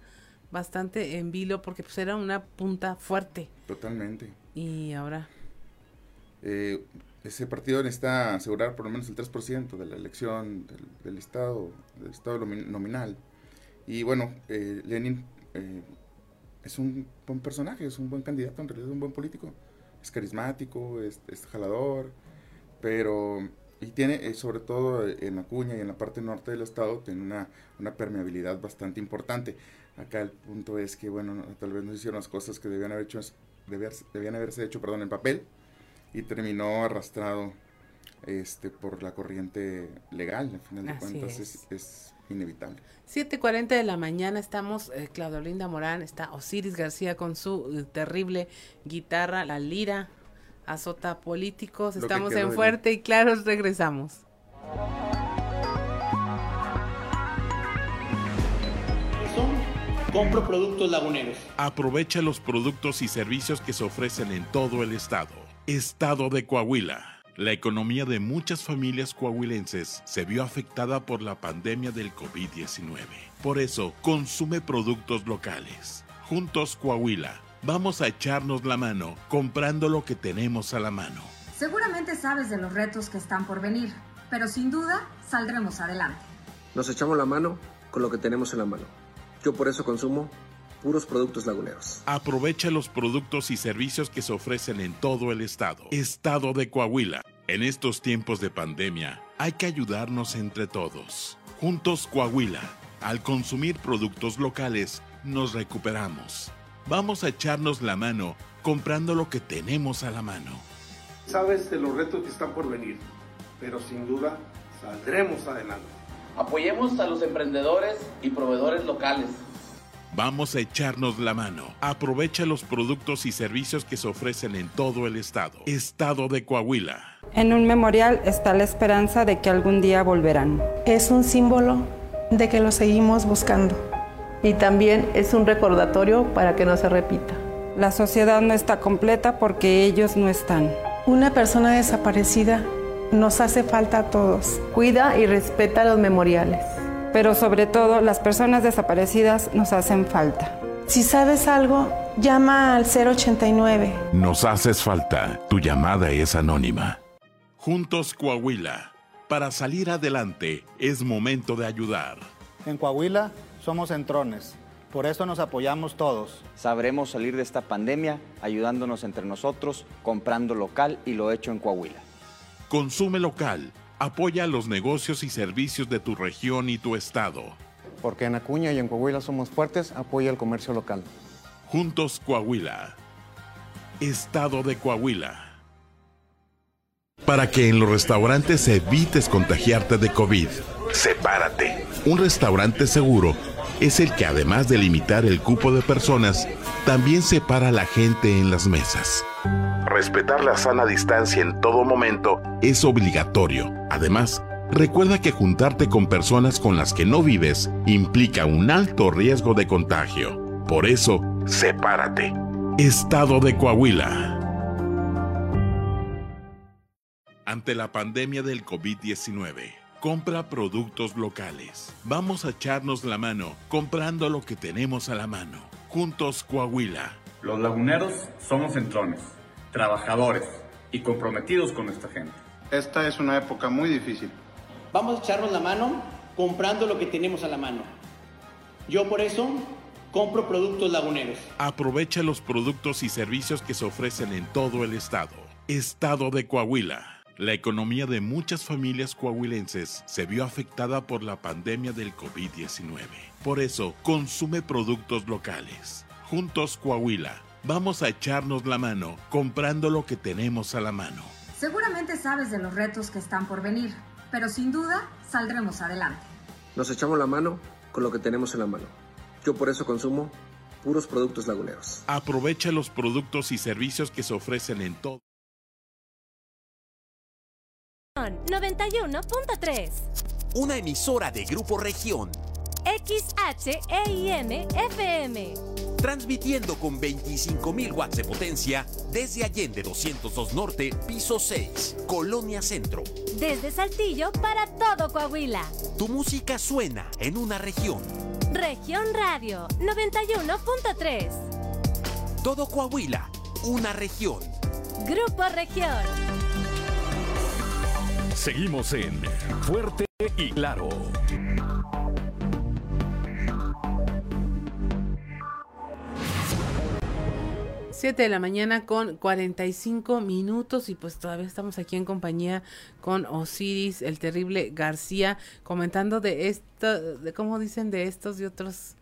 bastante en vilo porque pues era una punta fuerte. Totalmente. Y ahora... Eh, ese partido necesita asegurar por lo menos el 3% de la elección del, Estado, del Estado nominal. Y bueno, eh, Lenin es un buen personaje, es un buen candidato, en realidad es un buen político. Es carismático, es, es jalador, pero y tiene eh, sobre todo en la cuña y en la parte norte del estado tiene una, una permeabilidad bastante importante acá el punto es que bueno tal vez no hicieron las cosas que debían haber hecho debían haberse hecho perdón en papel y terminó arrastrado este por la corriente legal al final de cuentas es. es, inevitable 7.40 de la mañana estamos eh, Claudio Linda Morán está Osiris García con su eh, terrible guitarra la lira azota políticos. Estamos en Fuerte y Claros, regresamos. Compro productos laguneros. Aprovecha los productos y servicios que se ofrecen en todo el estado. Estado de Coahuila. La economía de muchas familias coahuilenses se vio afectada por la pandemia del COVID-19. Por eso, consume productos locales. Juntos Coahuila vamos a echarnos la mano comprando lo que tenemos a la mano. Seguramente sabes de los retos que están por venir, pero sin duda saldremos adelante. Nos echamos la mano con lo que tenemos en la mano. Yo por eso consumo puros productos laguneros. Aprovecha los productos y servicios que se ofrecen en todo el estado. Estado de Coahuila. En estos tiempos de pandemia, hay que ayudarnos entre todos. Juntos Coahuila. Al consumir productos locales, nos recuperamos. Vamos a echarnos la mano comprando lo que tenemos a la mano. Sabes de los retos que están por venir, pero sin duda saldremos adelante. Apoyemos a los emprendedores y proveedores locales. Vamos a echarnos la mano. Aprovecha los productos y servicios que se ofrecen en todo el estado. Estado de Coahuila. En un memorial está la esperanza de que algún día volverán. Es un símbolo de que lo seguimos buscando y también es un recordatorio para que no se repita. La sociedad no está completa porque ellos no están. Una persona desaparecida nos hace falta a todos. Cuida y respeta los memoriales. Pero sobre todo las personas desaparecidas nos hacen falta. Si sabes algo, llama al 089. Nos haces falta. Tu llamada es anónima. Juntos Coahuila. Para salir adelante es momento de ayudar. En Coahuila somos entrones. Por eso nos apoyamos todos. Sabremos salir de esta pandemia ayudándonos entre nosotros, comprando local y lo hecho en Coahuila. Consume local. Apoya los negocios y servicios de tu región y tu estado. Porque en Acuña y en Coahuila somos fuertes, apoya el comercio local. Juntos Coahuila. Estado de Coahuila. Para que en los restaurantes evites contagiarte de COVID, sepárate. Un restaurante seguro es el que además de limitar el cupo de personas, también separa a la gente en las mesas. Respetar la sana distancia en todo momento es obligatorio. Además, Recuerda que juntarte con personas con las que no vives implica un alto riesgo de contagio. Por eso, sepárate. Estado de Coahuila. Ante la pandemia del COVID-19, compra productos locales. Vamos a echarnos la mano comprando lo que tenemos a la mano. Juntos Coahuila. Los laguneros somos entrones, trabajadores y comprometidos con nuestra gente. Esta es una época muy difícil. Vamos a echarnos la mano comprando lo que tenemos a la mano. Yo por eso compro productos laguneros. Aprovecha los productos y servicios que se ofrecen en todo el estado. Estado de Coahuila. La economía de muchas familias coahuilenses se vio afectada por la pandemia del COVID-19. Por eso, consume productos locales. Juntos Coahuila, vamos a echarnos la mano comprando lo que tenemos a la mano. Seguramente sabes de los retos que están por venir, pero sin duda saldremos adelante. Nos echamos la mano con lo que tenemos en la mano. Yo por eso consumo puros productos laguneros. Aprovecha los productos y servicios que se ofrecen en todo 91.3. Una emisora de Grupo Región. XHEIN FM. Transmitiendo con 25.000 watts de potencia desde Allende 202 Norte, piso 6, Colonia Centro. Desde Saltillo para todo Coahuila. Tu música suena en una región. Región Radio 91.3. Todo Coahuila, una región. Grupo Región. Seguimos en Fuerte y Claro. Siete de la mañana con 45 minutos y pues todavía estamos aquí en compañía con Osiris, el terrible García, comentando de esto, de cómo dicen de estos y otros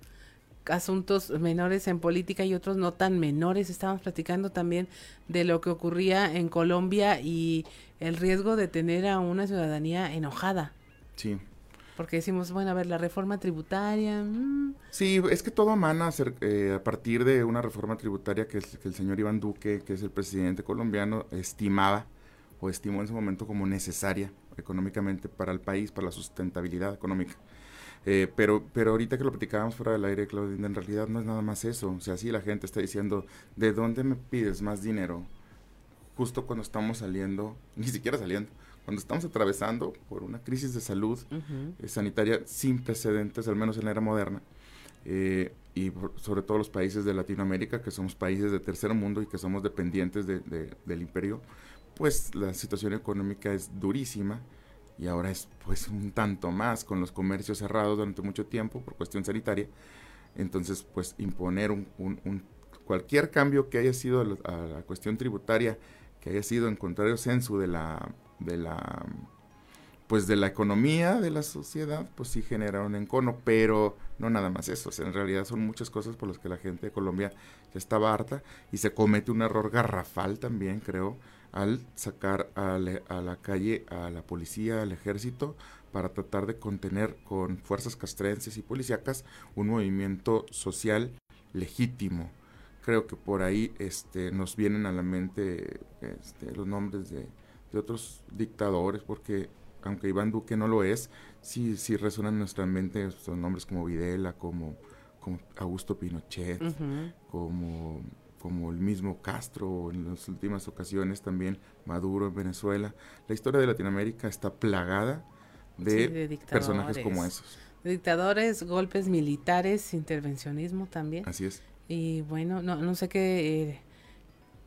asuntos menores en política y otros no tan menores. Estábamos platicando también de lo que ocurría en Colombia y el riesgo de tener a una ciudadanía enojada. Sí. Porque decimos, bueno, a ver, la reforma tributaria. Mm. Sí, es que todo emana eh, a partir de una reforma tributaria que, que el señor Iván Duque, que es el presidente colombiano, estimaba o estimó en ese momento como necesaria económicamente para el país, para la sustentabilidad económica. Eh, pero, pero ahorita que lo platicábamos fuera del aire, Claudia, en realidad no es nada más eso. O sea, sí la gente está diciendo, ¿de dónde me pides más dinero? Justo cuando estamos saliendo, ni siquiera saliendo, cuando estamos atravesando por una crisis de salud eh, sanitaria sin precedentes, al menos en la era moderna, eh, y sobre todo los países de Latinoamérica, que somos países de tercer mundo y que somos dependientes de, del imperio, pues la situación económica es durísima y ahora es pues un tanto más con los comercios cerrados durante mucho tiempo por cuestión sanitaria. Entonces, pues imponer un, un, cualquier cambio que haya sido a la, cuestión tributaria, que haya sido en contrario censo de la, de la pues de la economía de la sociedad, pues sí genera un encono, pero no nada más eso, en realidad son muchas cosas por las que la gente de Colombia ya estaba harta y se comete un error garrafal también, creo, al sacar a, la calle a la policía, al ejército, para tratar de contener con fuerzas castrenses y policíacas un movimiento social legítimo. Creo que por ahí este, nos vienen a la mente este, los nombres de, otros dictadores, porque aunque Iván Duque no lo es, sí, sí resuenan en nuestra mente son nombres como Videla, como, como Augusto Pinochet, como como el mismo Castro en las últimas ocasiones también Maduro en Venezuela. La historia de Latinoamérica está plagada de, personajes como esos. Dictadores, golpes militares, intervencionismo también. Así es. Y bueno, no, no sé qué, eh,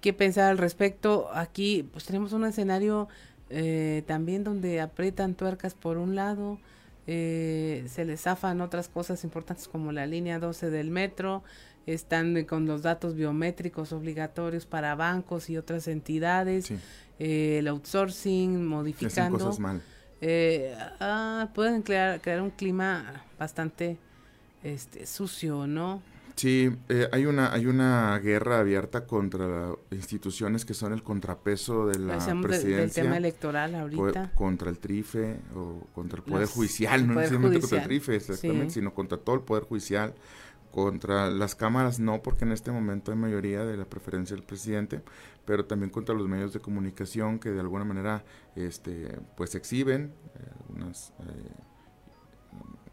qué pensar al respecto. Aquí pues tenemos un escenario eh, también donde aprietan tuercas por un lado, eh, se les zafan otras cosas importantes como la línea 12 del metro, están con los datos biométricos obligatorios para bancos y otras entidades, eh, el outsourcing, modificando. Cosas mal. Eh, ah, pueden crear, crear un clima bastante este, sucio, ¿no? Sí, eh, hay una hay una guerra abierta contra instituciones que son el contrapeso de la presidencia. del tema electoral ahorita. contra el TRIFE o contra el Poder Judicial, no necesariamente contra el TRIFE exactamente, sino contra todo el Poder Judicial, Contra las cámaras no, porque en este momento hay mayoría de la preferencia del presidente, pero también contra los medios de comunicación que de alguna manera este, pues exhiben algunas,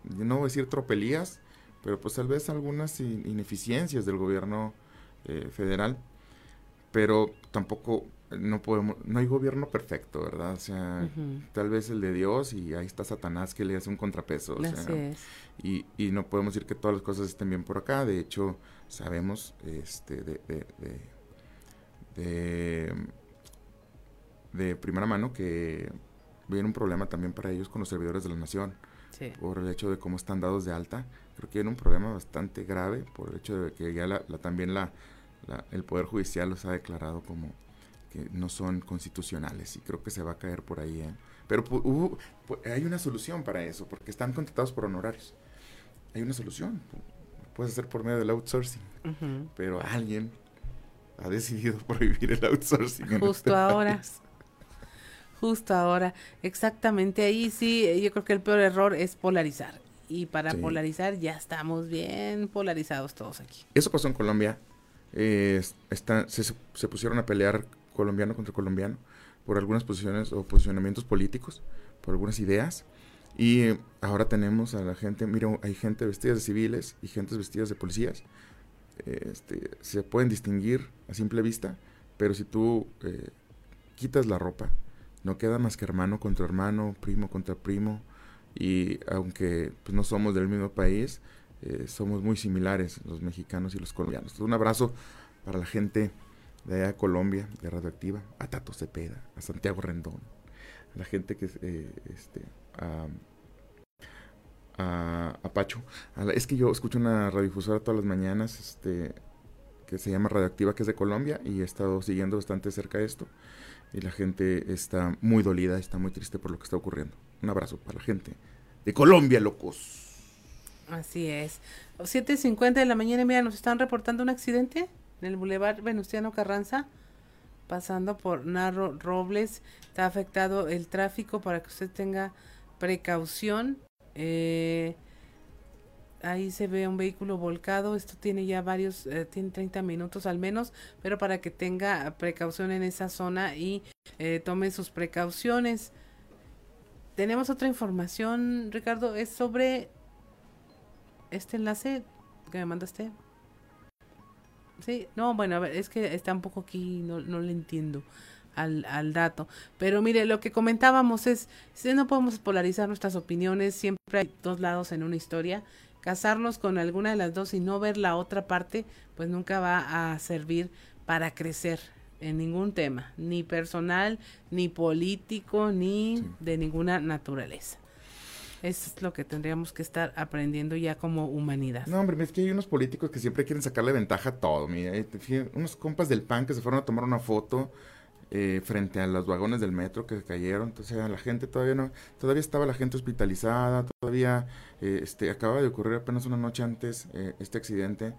no voy a decir tropelías, pero pues tal vez algunas ineficiencias del gobierno eh, federal, pero tampoco no podemos, no hay gobierno perfecto, ¿verdad? O sea, tal vez el de Dios y ahí está Satanás que le hace un contrapeso. O sea, y, y, no podemos decir que todas las cosas estén bien por acá. De hecho, sabemos este, de, de, de, de, primera mano que viene un problema también para ellos con los servidores de la nación. Por el hecho de cómo están dados de alta. Creo que viene un problema bastante grave por el hecho de que ya la, también la, el Poder Judicial los ha declarado como no son constitucionales y creo que se va a caer por ahí. ¿eh? Pero hay una solución para eso, porque están contratados por honorarios. Hay una solución. Puede ser por medio del outsourcing, pero alguien ha decidido prohibir el outsourcing. Justo este ahora. Justo ahora. Exactamente ahí sí, yo creo que el peor error es polarizar. Y para polarizar ya estamos bien polarizados todos aquí. Eso pasó en Colombia. Eh, se, se pusieron a pelear colombiano contra colombiano, por algunas posiciones o posicionamientos políticos, por algunas ideas. Y ahora tenemos a la gente, mira, hay gente vestida de civiles y gente vestidas de policías. Este, se pueden distinguir a simple vista, pero si tú eh, quitas la ropa, no queda más que hermano contra hermano, primo contra primo, y aunque pues, no somos del mismo país, eh, somos muy similares los mexicanos y los colombianos. un abrazo para la gente de allá de Colombia, de Radioactiva, a Tato Cepeda, a Santiago Rendón, a la gente que, eh, este, a, a, Pacho. es que yo escucho una radiodifusora todas las mañanas, este, que se llama Radioactiva, que es de Colombia, y he estado siguiendo bastante cerca esto. Y la gente está muy dolida, está muy triste por lo que está ocurriendo. Un abrazo para la gente de Colombia, locos. Así es. 7.50 de la mañana, mira, nos están reportando un accidente en el Boulevard Venustiano Carranza, pasando por Narro Robles. Está afectado el tráfico para que usted tenga precaución. Eh, ahí se ve un vehículo volcado. Esto tiene ya varios, eh, tiene 30 minutos al menos, pero para que tenga precaución en esa zona y eh, tome sus precauciones. Tenemos otra información, Ricardo, es sobre este enlace que me mandaste. Sí, no, bueno, a ver, es que está un poco aquí, no, no le entiendo al, al dato. Pero mire, lo que comentábamos es, si no podemos polarizar nuestras opiniones, siempre hay dos lados en una historia. Casarnos con alguna de las dos y no ver la otra parte, pues nunca va a servir para crecer en ningún tema, ni personal, ni político, ni de ninguna naturaleza. Eso es lo que tendríamos que estar aprendiendo ya como humanidad. No, hombre, es que hay unos políticos que siempre quieren sacarle ventaja a todo. Mira, unos compas del PAN que se fueron a tomar una foto eh, frente a los vagones del metro que cayeron. Entonces, la gente todavía no, todavía estaba la gente hospitalizada, todavía eh, este, acaba de ocurrir apenas una noche antes eh, este accidente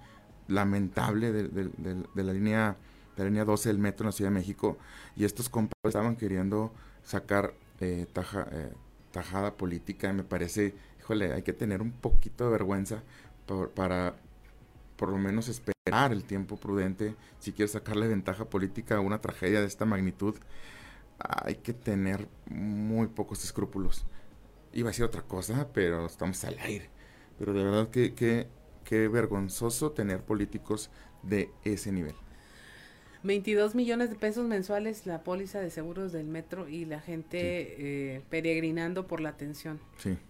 lamentable de, de, la línea de la línea 12 del metro en la Ciudad de México y estos compas estaban queriendo sacar taja tajada política, me parece, híjole, hay que tener un poquito de vergüenza para por lo menos esperar el tiempo prudente si quieres sacarle ventaja política a una tragedia de esta magnitud. Hay que tener muy pocos escrúpulos. Iba a decir otra cosa, pero estamos al aire. Pero de verdad que, que vergonzoso tener políticos de ese nivel. 22 millones de pesos mensuales la póliza de seguros del metro y la gente eh, peregrinando por la atención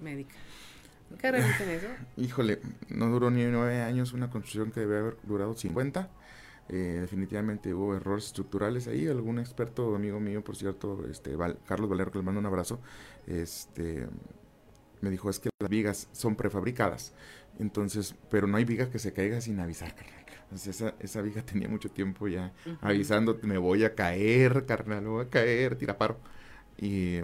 médica. ¿Qué revisen eso? Híjole, no duró ni nueve años una construcción que debe haber durado 50. Eh, definitivamente hubo errores estructurales ahí. Algún experto, amigo mío, por cierto, este Carlos Valero, que le mando un abrazo, este, me dijo es que las vigas son prefabricadas. Entonces, pero no hay viga que se caiga sin avisar, esa, esa vieja tenía mucho tiempo ya avisando, me voy a caer, carnal, me voy a caer, tira paro. Y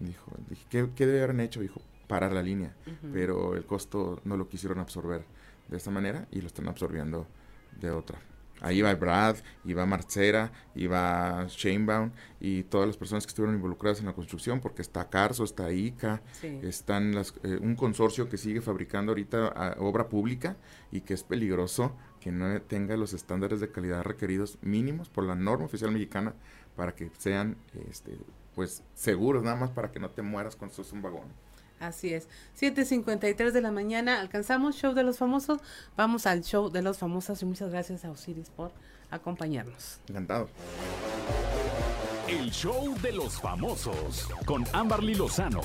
dijo, dije, ¿qué, ¿qué, debe haber hecho? Dijo, parar la línea. Pero el costo no lo quisieron absorber de esta manera y lo están absorbiendo de otra. Ahí va Brad, iba Marcera, iba Shanebaum y todas las personas que estuvieron involucradas en la construcción, porque está Carso, está ICA, están las, eh, un consorcio que sigue fabricando ahorita ah, obra pública y que es peligroso que no tenga los estándares de calidad requeridos mínimos por la norma oficial mexicana para que sean este, pues seguros, nada más para que no te mueras cuando sos un vagón. Así es. 7.53 de la mañana, alcanzamos show de los famosos. Vamos al show de los famosos y muchas gracias a Osiris por acompañarnos. Encantado. El show de los famosos con Amberly Lozano.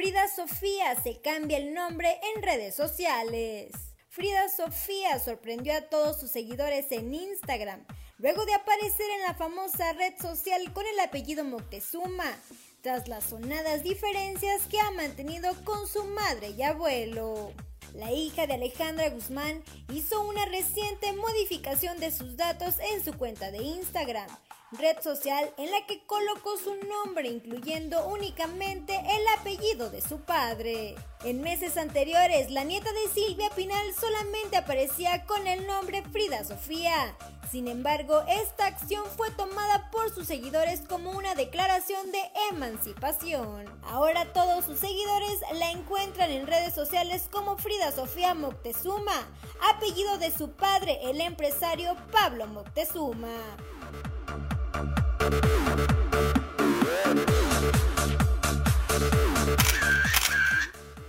Frida Sofía se cambia el nombre en redes sociales. Frida Sofía sorprendió a todos sus seguidores en Instagram, luego de aparecer en la famosa red social con el apellido Moctezuma, tras las sonadas diferencias que ha mantenido con su madre y abuelo. La hija de Alejandra Guzmán hizo una reciente modificación de sus datos en su cuenta de Instagram, red social en la que colocó su nombre incluyendo únicamente el apellido de su padre. En meses anteriores, la nieta de Silvia Pinal solamente aparecía con el nombre Frida Sofía. Sin embargo, esta acción fue tomada por sus seguidores como una declaración de emancipación. Ahora todos sus seguidores la encuentran en redes sociales como Frida Sofía Moctezuma, apellido de su padre, el empresario Pablo Moctezuma.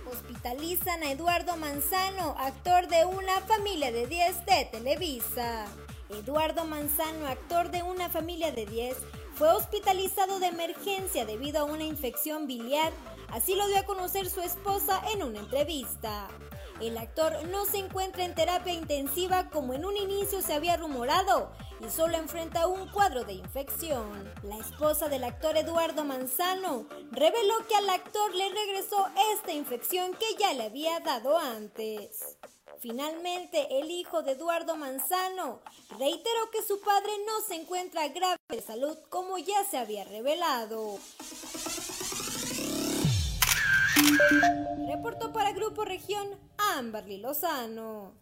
Hospitalizan a Eduardo Manzano, actor de Una familia de 10 de Televisa. Eduardo Manzano, actor de Una familia de 10, fue hospitalizado de emergencia debido a una infección biliar, así lo dio a conocer su esposa en una entrevista. El actor no se encuentra en terapia intensiva como en un inicio se había rumorado y solo enfrenta un cuadro de infección. La esposa del actor Eduardo Manzano reveló que al actor le regresó esta infección que ya le había dado antes. Finalmente, el hijo de Eduardo Manzano reiteró que su padre no se encuentra grave de salud como ya se había revelado. Reportó para Grupo Región Amberly Lozano.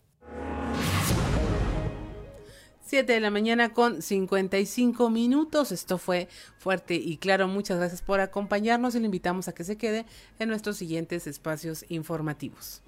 7 de la mañana con 55 minutos. Esto fue fuerte y claro. Muchas gracias por acompañarnos y le invitamos a que se quede en nuestros siguientes espacios informativos.